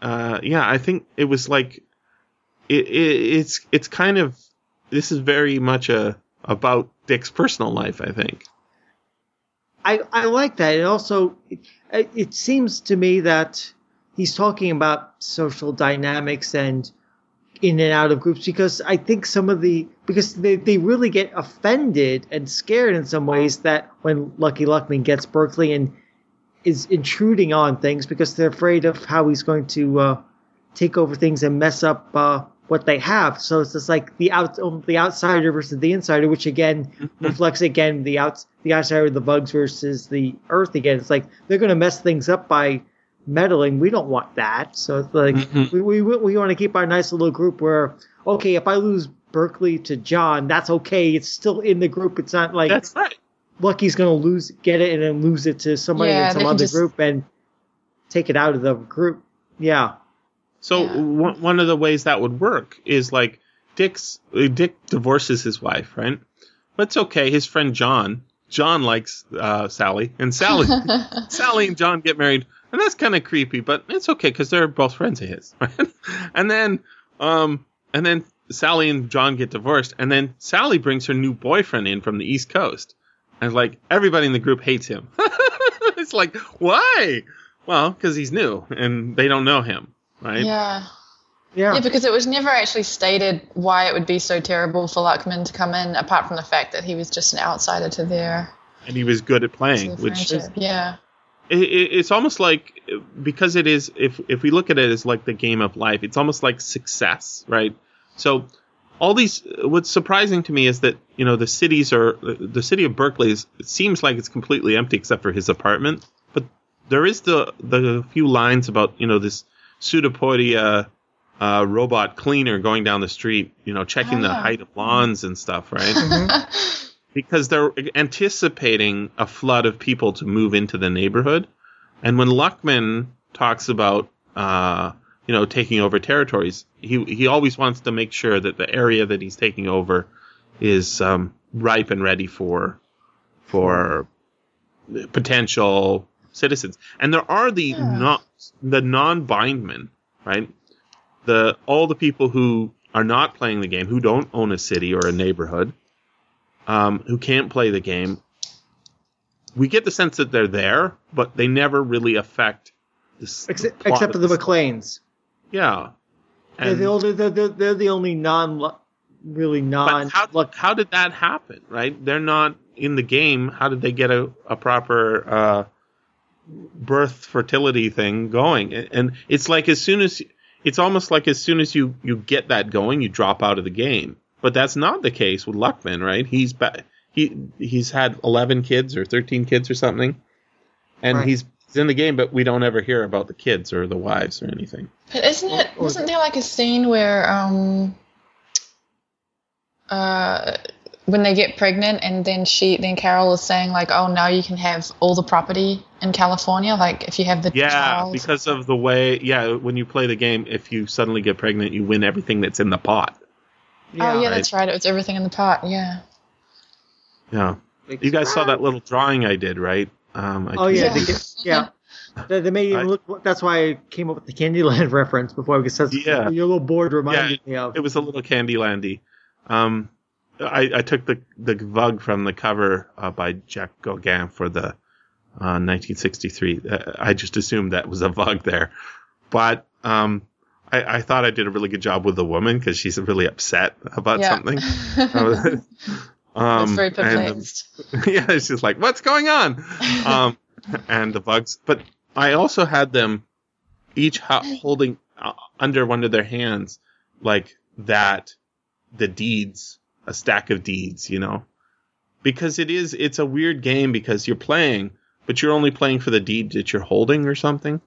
uh, yeah, I think it was like, it, it, it's it's kind of this is very much a about Dick's personal life. I think. I, I like that. It also it, it seems to me that he's talking about social dynamics and in and out of groups because I think some of the because they, they really get offended and scared in some ways that when Lucky Luckman gets Berkeley and is intruding on things because they're afraid of how he's going to uh, take over things and mess up uh, what they have. So it's just like the out the outsider versus the insider, which again reflects again the outs the outsider the Vugs versus the earth again. It's like they're going to mess things up by meddling. We don't want that. So it's like Mhm. we we we want to keep our nice little group where okay, if I lose Berkeley to John, that's okay. It's still in the group. It's not like That's right. Lucky's going to lose get it and then lose it to somebody Yeah, in some other just- group and take it out of the group. Yeah. So Yeah. one one of the ways that would work is like Dick's Dick divorces his wife, right? But it's okay. His friend John, John likes uh, Sally, and Sally, Sally and John get married, and that's kind of creepy, but it's okay because they're both friends of his, right? And then, um, and then Sally and John get divorced, and then Sally brings her new boyfriend in from the East Coast, and like everybody in the group hates him. it's like why? Well, because he's new and they don't know him, right? Yeah. Yeah. Yeah, because it was never actually stated why it would be so terrible for Luckman to come in, apart from the fact that he was just an outsider to their, and he was good at playing, which friendship. Yeah. It, it- it's almost like because it is if if we look at it as like the game of life, it's almost like success, right? So all these what's surprising to me is that you know the cities are the city of Berkeley is it seems like it's completely empty except for his apartment, but there is the the few lines about you know this pseudopodia uh, robot cleaner going down the street, you know, checking the Ah. height of lawns and stuff, right? Because they're anticipating a flood of people to move into the neighborhood. And when Luckman talks about, uh, you know, taking over territories, he he always wants to make sure that the area that he's taking over is um, ripe and ready for for potential citizens. And there are the Yeah. not the non-bindmen, right? The all the people who are not playing the game, who don't own a city or a neighborhood, um, who can't play the game. We get the sense that they're there, but they never really affect this. Except, except for the McClains. yeah. They're the, only, they're, they're, the only non, really non. But how, luck- how did that happen, right? They're not in the game. How did they get a, a proper uh, birth fertility thing going? And- And it's like as soon as it's almost like as soon as you you get that going, you drop out of the game. But that's not the case with Luckman, right? He's ba- he he's had eleven kids or thirteen kids or something, and Right. he's he's in the game, but we don't ever hear about the kids or the wives or anything. But isn't it? Or- or- Wasn't there like a scene where um, uh, when they get pregnant and then she, then Carol is saying like, oh, now you can have all the property in California, like if you have the Yeah, child. because of the way. Yeah, when you play the game, if you suddenly get pregnant, you win everything that's in the pot. Oh yeah, right. that's right. It was everything in the pot. Yeah. Yeah, you guys saw that little drawing I did, right? Um, I Oh yeah, Yeah. they yeah. They, they made it I- look. That's why I came up with the Candyland reference before because that's Yeah. your little board reminded me of. it was a little Candylandy. Um, I, I took the the Vug from the cover uh, by Jack Gaughan for the uh, 1963. Uh, I just assumed that was a Vug there, but um, I, I thought I did a really good job with the woman because she's really upset about yeah. something. Um, very and, perplexed. yeah, she's like, what's going on? Um, and the Vugs. But I also had them each ho- holding uh, under one of their hands, like that, the deeds, a stack of deeds, you know? Because it is, it's a weird game because you're playing, but you're only playing for the deed that you're holding or something.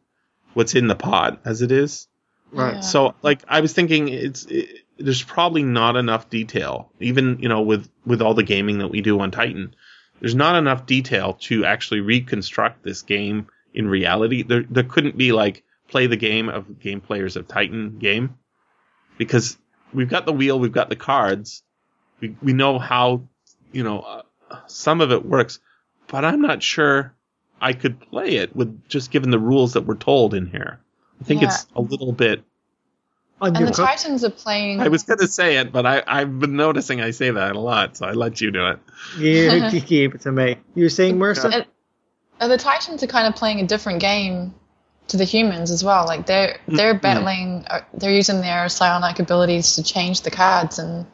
What's in the pot as it is. Right. Yeah. So, like, I was thinking, it's it, there's probably not enough detail, even you know, with with all the gaming that we do on Titan. There's not enough detail to actually reconstruct this game in reality. There, there couldn't be like play the game of game players of Titan game because we've got the wheel, we've got the cards, we we know how you know uh, some of it works, but I'm not sure I could play it with just given the rules that we're told in here. I think Yeah. it's a little bit. And the Titans are playing. I was going to say it, but I, I've been noticing I say that a lot, so I let you do it. You you gave it to me. You were saying, Marissa? And, and the Titans are kind of playing a different game to the humans as well. Like they're they're battling. uh, They're using their psionic abilities to change the cards, and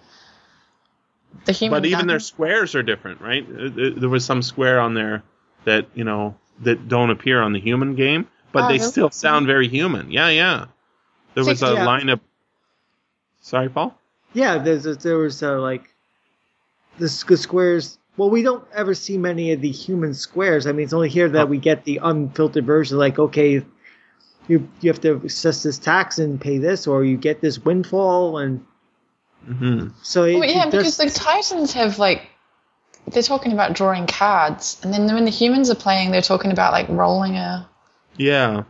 the human. But even their squares are different, right? Uh, uh, There was some square on there that you know that don't appear on the human game, but Oh, they really? still sound very human. Yeah, yeah. There was a Yeah. line of. Sorry, Paul. Yeah, there's a, there was uh, like the the squares. Well, we don't ever see many of the human squares. I mean, it's only here that Oh. we get the unfiltered version. Like, okay, you you have to assess this tax and pay this, or you get this windfall, and hmm so it, Well, yeah, it because the Titans have like they're talking about drawing cards, and then when the humans are playing, they're talking about like rolling a, Yeah,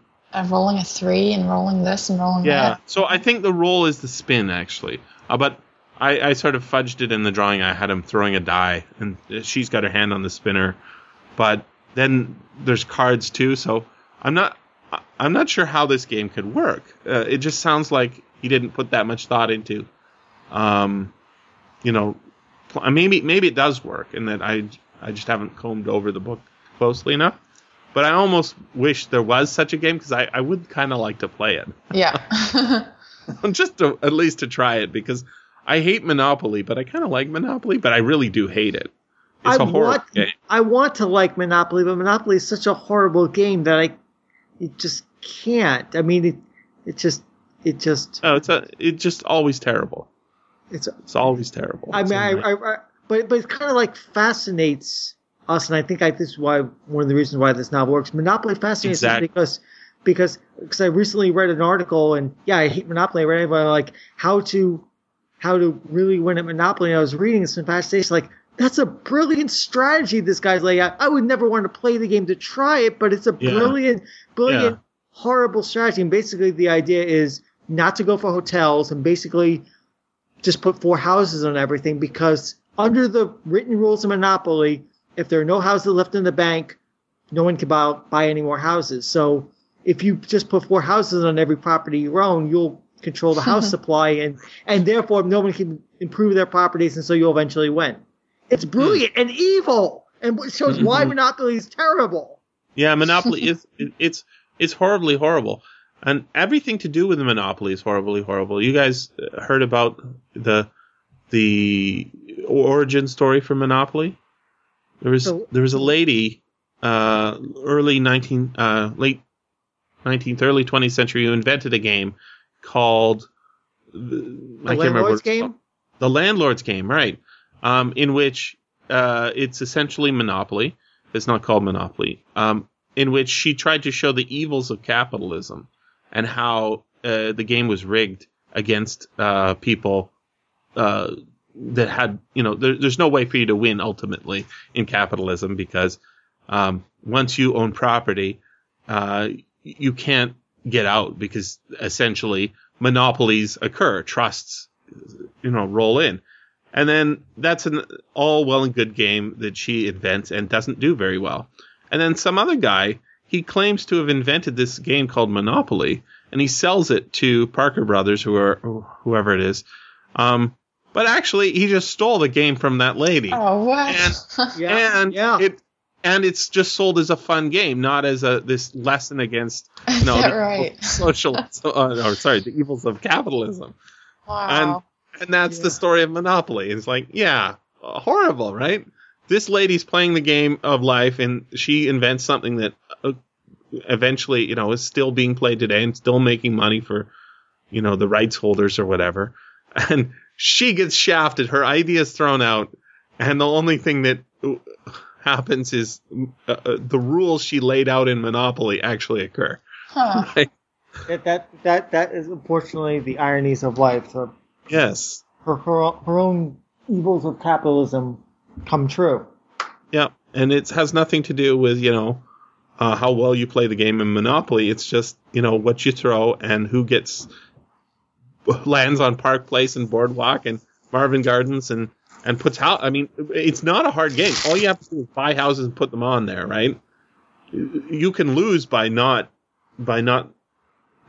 rolling a three and rolling this and rolling yeah. that. Yeah. So I think the roll is the spin actually, uh, but I, I sort of fudged it in the drawing. I had him throwing a die, and she's got her hand on the spinner, but then there's cards too. So I'm not I'm not sure how this game could work. Uh, it just sounds like he didn't put that much thought into, um, you know, pl- maybe maybe it does work, and that I I just haven't combed over the book closely enough. But I almost wish there was such a game because I, I would kind of like to play it. Yeah. just to, at least to try it because I hate Monopoly, but I kind of like Monopoly, but I really do hate it. It's I a horrible want game. I want to like Monopoly, but Monopoly is such a horrible game that I it just can't. I mean, it it just it just Oh, it's a it's just always terrible. it's It's always terrible. I It's mean, I, but but it kind of like fascinates us, and I think I, this is why one of the reasons why this novel works. Monopoly fascinates Exactly. us because because because I recently read an article, and yeah, I hate Monopoly. I read about like how to how to really win at Monopoly. And I was reading some fascination, like that's a brilliant strategy this guy's laying out. I would never want to play the game to try it, but it's a Yeah. brilliant, brilliant, Yeah. horrible strategy. And basically, the idea is not to go for hotels and basically just put four houses on everything because under the written rules of Monopoly, if there are no houses left in the bank, no one can buy, buy any more houses. So if you just put four houses on every property you own, you'll control the house supply and, and therefore no one can improve their properties and so you'll eventually win. It's hmm. brilliant and evil and it shows mm-hmm. why Monopoly is terrible. yeah, Monopoly is it's it's horribly horrible, and everything to do with the Monopoly is horribly horrible. You guys heard about the the origin story for Monopoly? There was So- there was a lady, uh, early nineteen, uh, late nineteenth, early twentieth century, who invented a game called the, The Landlord's Game? the landlord's game, right? Um, in which uh, it's essentially Monopoly. It's not called Monopoly. Um, in which she tried to show the evils of capitalism and how uh, the game was rigged against uh, people uh, that had, you know, there, there's no way for you to win ultimately in capitalism because um, once you own property, uh, you can't get out because essentially monopolies occur, trusts, you know, roll in. And then that's an all well and good game that she invents and doesn't do very well. And then some other guy, he claims to have invented this game called Monopoly, and he sells it to Parker Brothers, who are whoever it is. Um, but actually, he just stole the game from that lady, Oh, what? And- Yeah. and yeah. it and it's just sold as a fun game, not as a this lesson against Is no right? social. So, uh, or sorry, the evils of capitalism. Wow. And that's Yeah. the story of Monopoly. It's like, yeah, uh, horrible, right? This lady's playing the game of life, and she invents something that uh, eventually, you know, is still being played today and still making money for, you know, the rights holders or whatever. And she gets shafted. Her idea's thrown out, and the only thing that uh, happens is uh, uh, the rules she laid out in Monopoly actually occur. huh. that, that that that is unfortunately the ironies of life. So Yes. her her, her own evils of capitalism come true. Yeah, and it has nothing to do with you know uh, how well you play the game in Monopoly. It's just you know what you throw and who gets lands on Park Place and Boardwalk and Marvin Gardens and and puts how. I mean, it's not a hard game. All you have to do is buy houses and put them on there, right? You can lose by not by not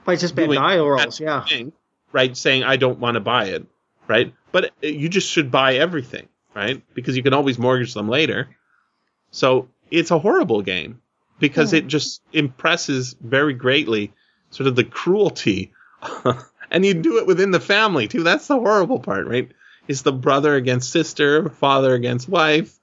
By just bad rolls, yeah. thing, right? Saying I don't want to buy it, right? But you just should buy everything, right? Because you can always mortgage them later. So it's a horrible game because it just impresses very greatly sort of the cruelty, and you do it within the family too. That's the horrible part, right? It's the brother against sister, father against wife,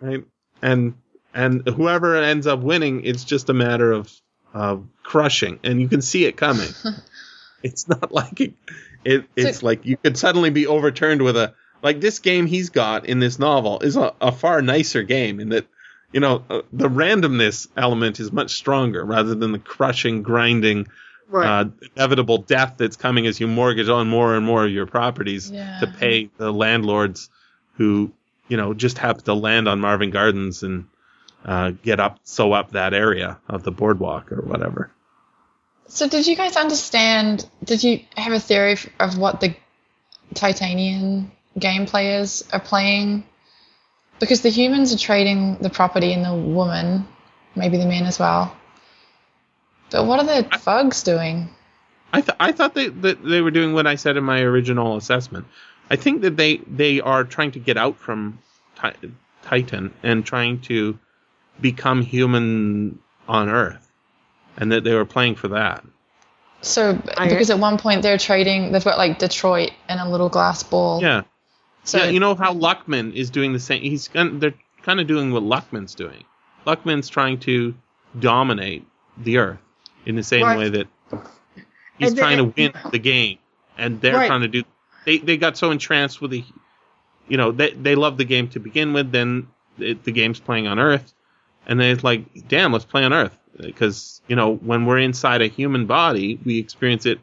right? And and whoever ends up winning, it's just a matter of of crushing, and you can see it coming. it's not like it, it it's So- like you could suddenly be overturned with a like this game he's got in this novel is a, a far nicer game in that you know uh, the randomness element is much stronger rather than the crushing grinding Right. uh, inevitable death that's coming as you mortgage on more and more of your properties Yeah. to pay the landlords who you know just happen to land on Marvin Gardens and uh, get up sew up that area of the boardwalk or whatever. So did you guys understand? Did you have a theory of what the Titanian game players are playing? Because the humans are trading the property and the woman, maybe the men as well. But what are the Vugs doing? I th- I thought they that they were doing what I said in my original assessment. I think that they they are trying to get out from Ti- Titan and trying to become human on Earth, and that they were playing for that. So because at one point they're trading, they've got like Detroit and a little glass ball. Yeah, So yeah. You know how Luckman is doing the same. He's gon- they're kind of doing what Luckman's doing. Luckman's trying to dominate the Earth in the same Right. way that he's And trying then- to win the game, and they're Right. trying to do. They they got so entranced with the, you know, they they love the game to begin with. Then it, the game's playing on Earth, and then it's like, damn, let's play on Earth because you know when we're inside a human body, we experience it,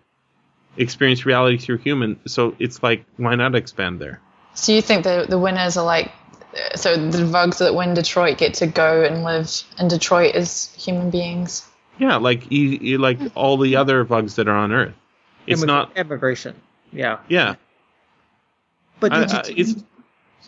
experience reality through human. So it's like, why not expand there? So you think the the winners are like, so the Vugs that win Detroit get to go and live in Detroit as human beings? Yeah, like you, you like all the other Vugs that are on Earth. It's not. immigration. Yeah. Yeah, But I, did you, I.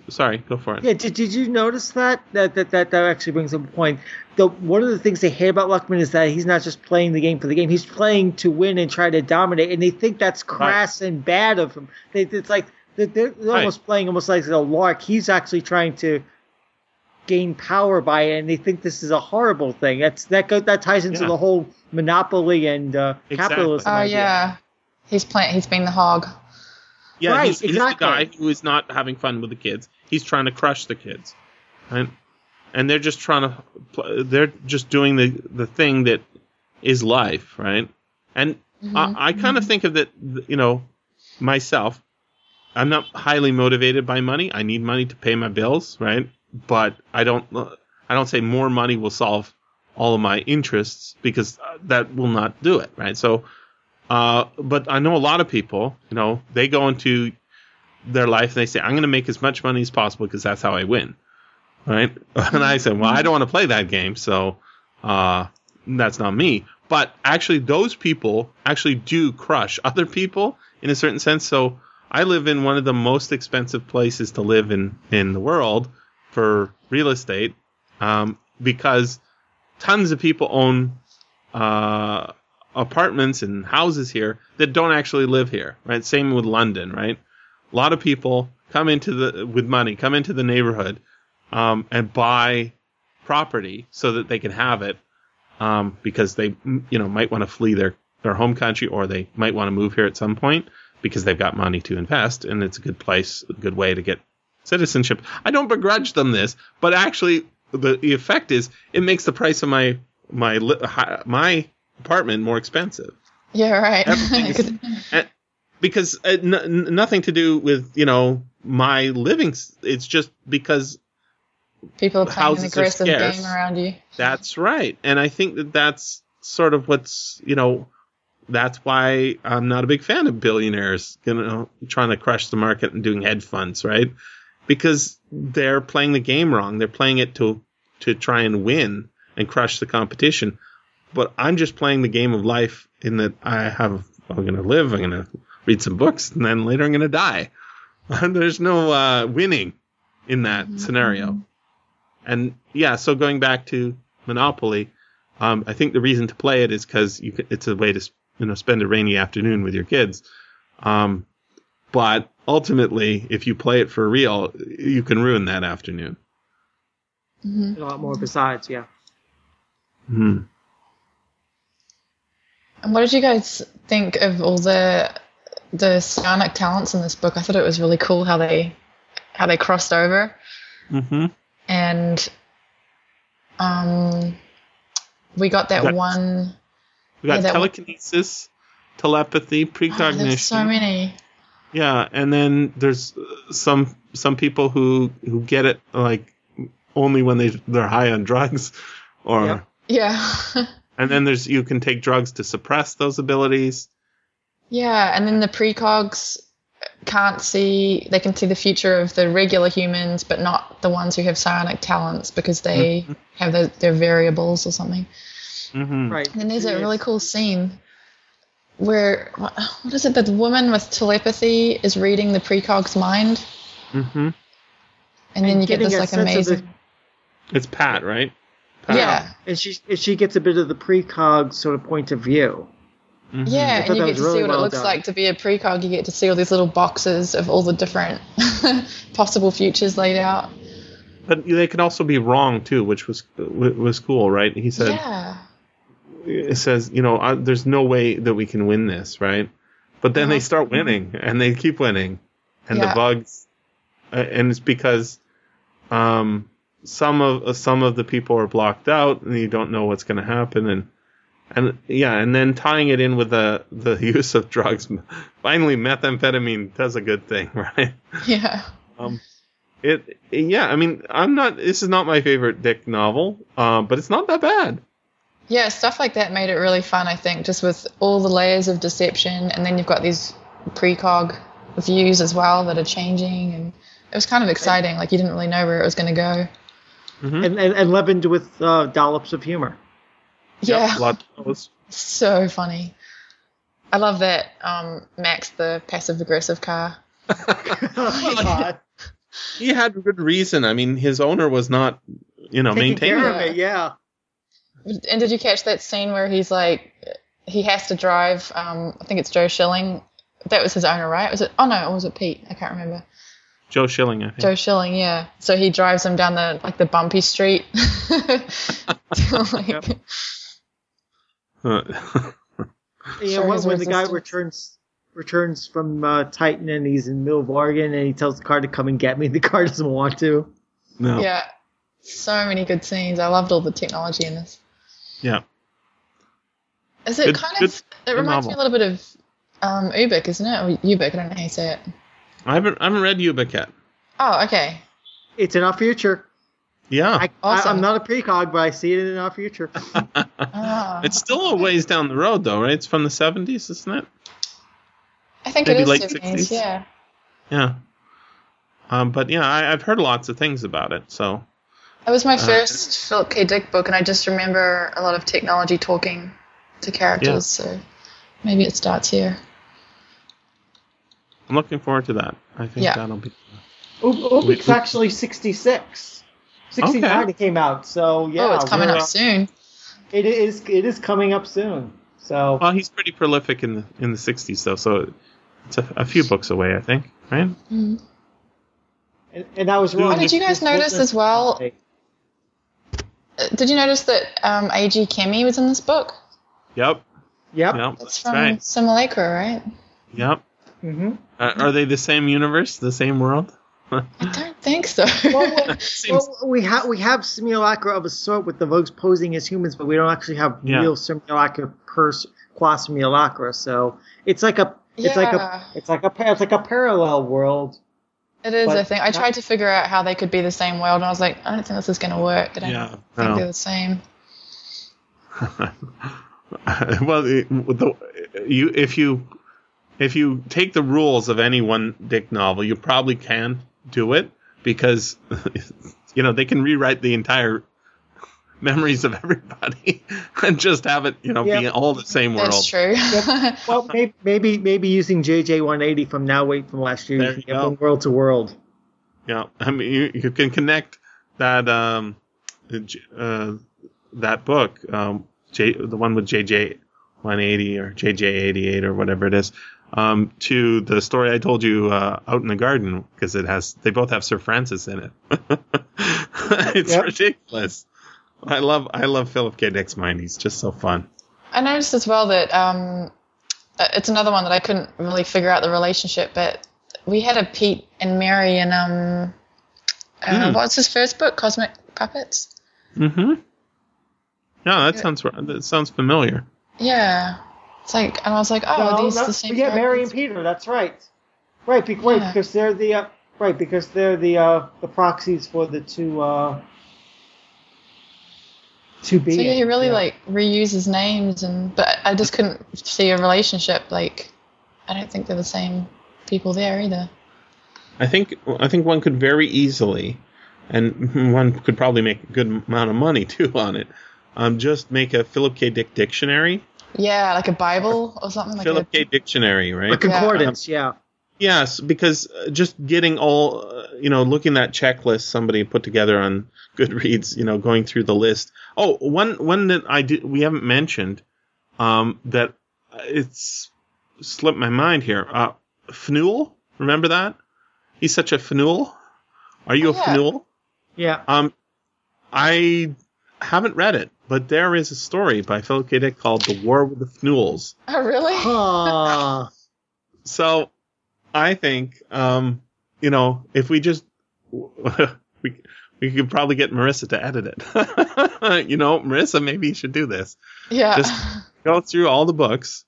Sorry, go for it. Yeah, did, did you notice that? That, that that that actually brings up a point. The one of the things they hate about Luckman is that he's not just playing the game for the game; he's playing to win and try to dominate. And they think that's crass and bad of him. They, it's like they're, they're they're almost playing almost like a lark. He's actually trying to gain power by it, and they think this is a horrible thing. That's that go, that ties into Yeah. the whole monopoly and uh, Exactly. capitalism. Oh idea. yeah, he's playing. He's being the hog. Yeah, Right, he's, he's the guy who is not having fun with the kids. He's trying to crush the kids, right? And they're just trying to. pl- They're just doing the the thing that is life, right? And I, I kind of think of that, you know, myself. I'm not highly motivated by money. I need money to pay my bills, right? But I don't. I don't say more money will solve all of my interests because uh, that will not do it, right? So uh, but I know a lot of people, you know, they go into their life and they say, I'm going to make as much money as possible because that's how I win. Right. And I said, well, I don't want to play that game. So, uh, that's not me. But actually, those people actually do crush other people in a certain sense. So I live in one of the most expensive places to live in, in the world for real estate. Um, because tons of people own, uh, apartments and houses here that don't actually live here, right? Same with London, right? A lot of people come into the with money, come into the neighborhood, um, and buy property so that they can have it, um, because they, you know, might want to flee their their home country or they might want to move here at some point because they've got money to invest and it's a good place, a good way to get citizenship. I don't begrudge them this, but actually the, the effect is it makes the price of my my my apartment more expensive Yeah, right. And- because uh, n- nothing to do with you know my living it's just because People are playing an aggressive game around you. that's right and i think that that's sort of what's you know that's why i'm not a big fan of billionaires you know trying to crush the market and doing hedge funds right because they're playing the game wrong they're playing it to to try and win and crush the competition but i'm just playing the game of life in that i have i'm going to live i'm going to read some books and then later i'm going to die There's no uh, winning in that scenario. And yeah, so going back to Monopoly, um, I think the reason to play it is because it's a way to you know spend a rainy afternoon with your kids. Um, but ultimately, if you play it for real, you can ruin that afternoon. A lot more besides, yeah. Hmm. And what did you guys think of all the the psionic talents in this book? I thought it was really cool how they how they crossed over hmm and um we got that That's- one We got Yeah, that one- telekinesis, telepathy, oh, precognition. there's so many. Yeah, and then there's uh, some some people who who get it like only when they they're high on drugs, or Yep. Yeah. and then there's you can take drugs to suppress those abilities. yeah, and then the precogs can't see they can see the future of the regular humans but not the ones who have psionic talents because they have the, their variables or something. hmm Right. And then there's a really cool scene where what, what is it? that The woman with telepathy is reading the precog's mind, Mm-hmm. and then you get this like sense of the- amazing. It's Pat, right? Pat. Yeah, And she and she gets a bit of the precog sort of point of view. Mhm. yeah, thought and you that get was to really see what well it looks done. like to be a precog. You get to see all these little boxes of all the different possible futures laid out. But they can also be wrong too, which was was cool, right? He said yeah, it says, you know, uh, there's no way that we can win this, right? But then they Uh-huh. start winning, and they keep winning, and Yeah. the bugs, uh, and it's because um, some of uh, some of the people are blocked out, and you don't know what's going to happen, and and yeah, and then tying it in with the the use of drugs. Finally, methamphetamine does a good thing, right? yeah. Um, it yeah, I mean, I'm not. This is not my favorite Dick novel, um, but it's not that bad. Yeah, stuff like that made it really fun, I think, just with all the layers of deception, and then you've got these precog views as well that are changing, and it was kind of exciting. Like you didn't really know where it was going to go. Mhm. And, and, and leavened with uh, dollops of humor. Yeah, Yep, lots of so funny. I love that um, Max, the passive aggressive car. oh, he had good reason. I mean, his owner was not, you know, Taking maintaining. care it. of it, yeah. And did you catch that scene where he's like, he has to drive? Um, I think it's Joe Schilling. That was his owner, right? Was it? Oh no, or was it Pete? I can't remember. Joe Schilling, I think. Joe Schilling, yeah. So he drives him down the like the bumpy street. Like- Yeah, Sure, when, when the guy returns returns from uh, Titan and he's in the middle of Oregon and he tells the car to come and get me, the car doesn't want to. no. Yeah. Yeah. So many good scenes. I loved all the technology in this. Is it Good- kind good- of? It good reminds me a little bit of um, Ubik, isn't it? Or Ubik, I don't know how you say it. I haven't, I haven't read Ubik yet. Oh, okay. It's in our future. Yeah. I, Awesome. I, am not a precog, but I see it in our future. Ah. it's still a ways down the road, though, right? It's from the 70s, isn't it? I think maybe it is late 70s, 60s? yeah. Yeah. Um, but yeah, I, I've heard lots of things about it. So It was my Uh, first Philip K. Dick book, and I just remember a lot of technology talking to characters, Yeah. so maybe it starts here. I'm looking forward to that. I think Yeah. that'll be. Ubik's We- actually 66. 69 Okay. it came out, so yeah. oh, it's coming up uh, soon. It is it is coming up soon. So Well, he's pretty prolific in the in the 60s, though. So it's a, a few books away, I think. Right? Mhm. and, and I was Oh, did you guys notice as well- Did you notice that um, A.G. Chemie was in this book? Yep. Yep. Yep. It's from right. Simulacra, right? Yep. hmm Uh, are they the same universe, the same world? I don't think so. Well, well, we have we have simulacra of a sort with the Vugs posing as humans, but we don't actually have Yeah. real simulacra per s- qua simulacra. So it's like a it's like a it's like a it's like a parallel world. It is, but I think. I tried to figure out how they could be the same world, and I was like, I don't think this is going to work. I don't Yeah, think no. they're the same. well, it, the, you if you if you take the rules of any one Dick novel, you probably can do it because you know they can rewrite the entire memories of everybody and just have it, you know, Yeah. be all the same world. That's true. Well, maybe maybe, maybe using JJ 180 from now wait from last year, There you can you get go. from world to world. Yeah, I mean, you, you can connect that um, uh, that book, um, J, the one with JJ 180 or JJ 88 or whatever it is, um, to the story I told you uh, out in the garden because it has they both have Sir Francis in it. it's Yep. ridiculous. I love I love Philip K. Dick's mind. He's just so fun. I noticed as well that um, uh, it's another one that I couldn't really figure out the relationship, but we had a Pete and Mary and um, uh, Hmm. what's his first book, Cosmic Puppets. Mm-hmm. Yeah, that sounds that sounds familiar. Yeah, it's like, and I was like, oh, are No, these no, the same? yeah, Mary and? Peter. That's right. Right, be, right, because they're the uh, right because they're the uh, the proxies for the two uh, two beings. So yeah, he really yeah. like reuses names, and but I just couldn't see a relationship. Like, I don't think they're the same people there either. I think I think one could very easily, and one could probably make a good amount of money too on it. Um, just make a Philip K. Dick dictionary. Yeah, like a Bible or something like Philip a, K. Dictionary, right? a right? concordance. Yeah, Yes, because uh, just getting all, uh, you know, looking at checklist somebody put together on Goodreads, you know, going through the list. Oh, one one that I did we haven't mentioned, um, that uh, it's slipped my mind here. Uh, Fnool, remember that? He's such a Fnool. Are you Oh, a yeah. Fnool? yeah. Um, I haven't read it, but there is a story by Philip K. Dick called "The War with the Fnools." Oh really? Huh. So, I think, um, you know, if we just we we could probably get Marissa to edit it. you know, Marissa, maybe you should do this. Yeah. Just go through all the books,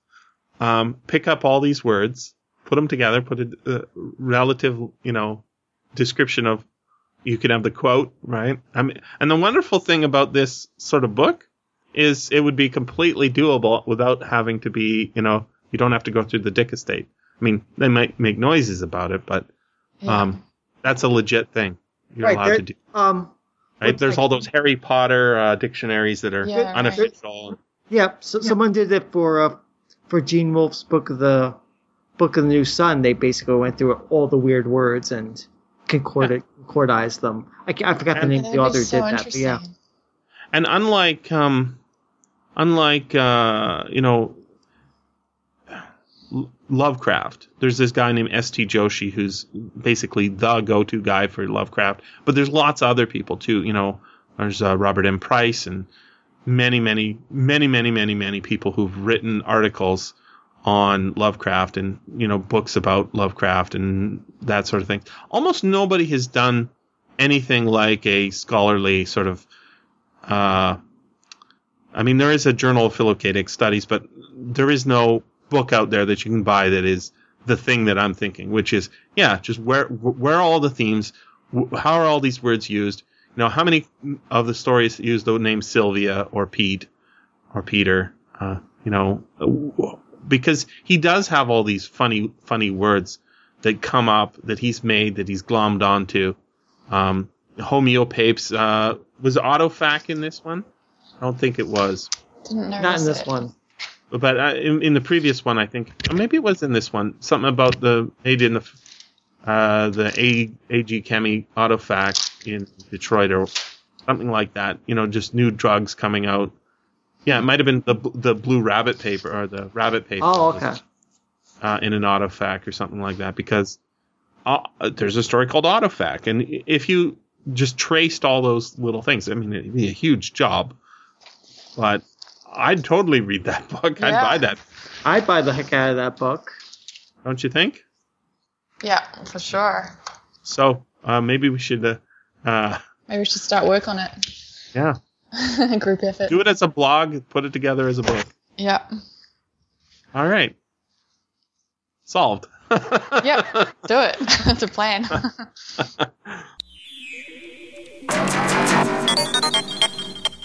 um, pick up all these words, put them together, put a, uh relative, you know, description of. You can have the quote, right? I mean, and the wonderful thing about this sort of book is it would be completely doable without having to be, you know, you don't have to go through the Dick estate. I mean, they might make noises about it, but Yeah. um, that's a legit thing. You're Right, allowed there- to do. Um. Right? There's like- all those Harry Potter uh, dictionaries that are Yeah, right. unofficial. Yeah. So someone did it for uh, for Gene Wolfe's book of the book of the New Sun. They basically went through all the weird words and concorded concordized them. I, I forgot the And- name of the that'd author so did that. But yeah. And unlike, um, unlike, uh, you know, L- Lovecraft, there's this guy named S.T. Joshi who's basically the go-to guy for Lovecraft. But there's lots of other people too. You know, there's uh, Robert M. Price and many, many, many, many, many, many people who've written articles on Lovecraft and you know books about Lovecraft and that sort of thing. Almost nobody has done anything like a scholarly sort of uh, I mean, there is a Journal of. Dick Studies, but there is no book out there that you can buy that is the thing that I'm thinking, which is, yeah, just where where are all the themes? How are all these words used? You know, how many of the stories use the name Sylvia or Pete or Peter? Uh, you know, because he does have all these funny funny words that come up that he's made that he's glommed onto. Um, homeopapes. Uh, was Autofac in this one? I don't think it was. Didn't notice Not in this it. one. But uh, in, in the previous one, I think maybe it was in this one. Something about the in the uh, the A, AG Chemie Autofac in Detroit or something like that. You know, just new drugs coming out. Yeah, it might have been the the blue rabbit paper or the rabbit paper. Oh, okay. uh, in an autofac or something like that because uh, there's a story called autofac and if you just traced all those little things i mean it'd be a huge job but i'd totally read that book i'd buy that I'd buy the heck out of that book. don't you think Yeah, for sure. so uh, maybe we should uh, uh, Maybe we should start work on it. yeah Group effort. do it as a blog put it together as a book Yeah. all right solved Yep. Do it. That's a plan.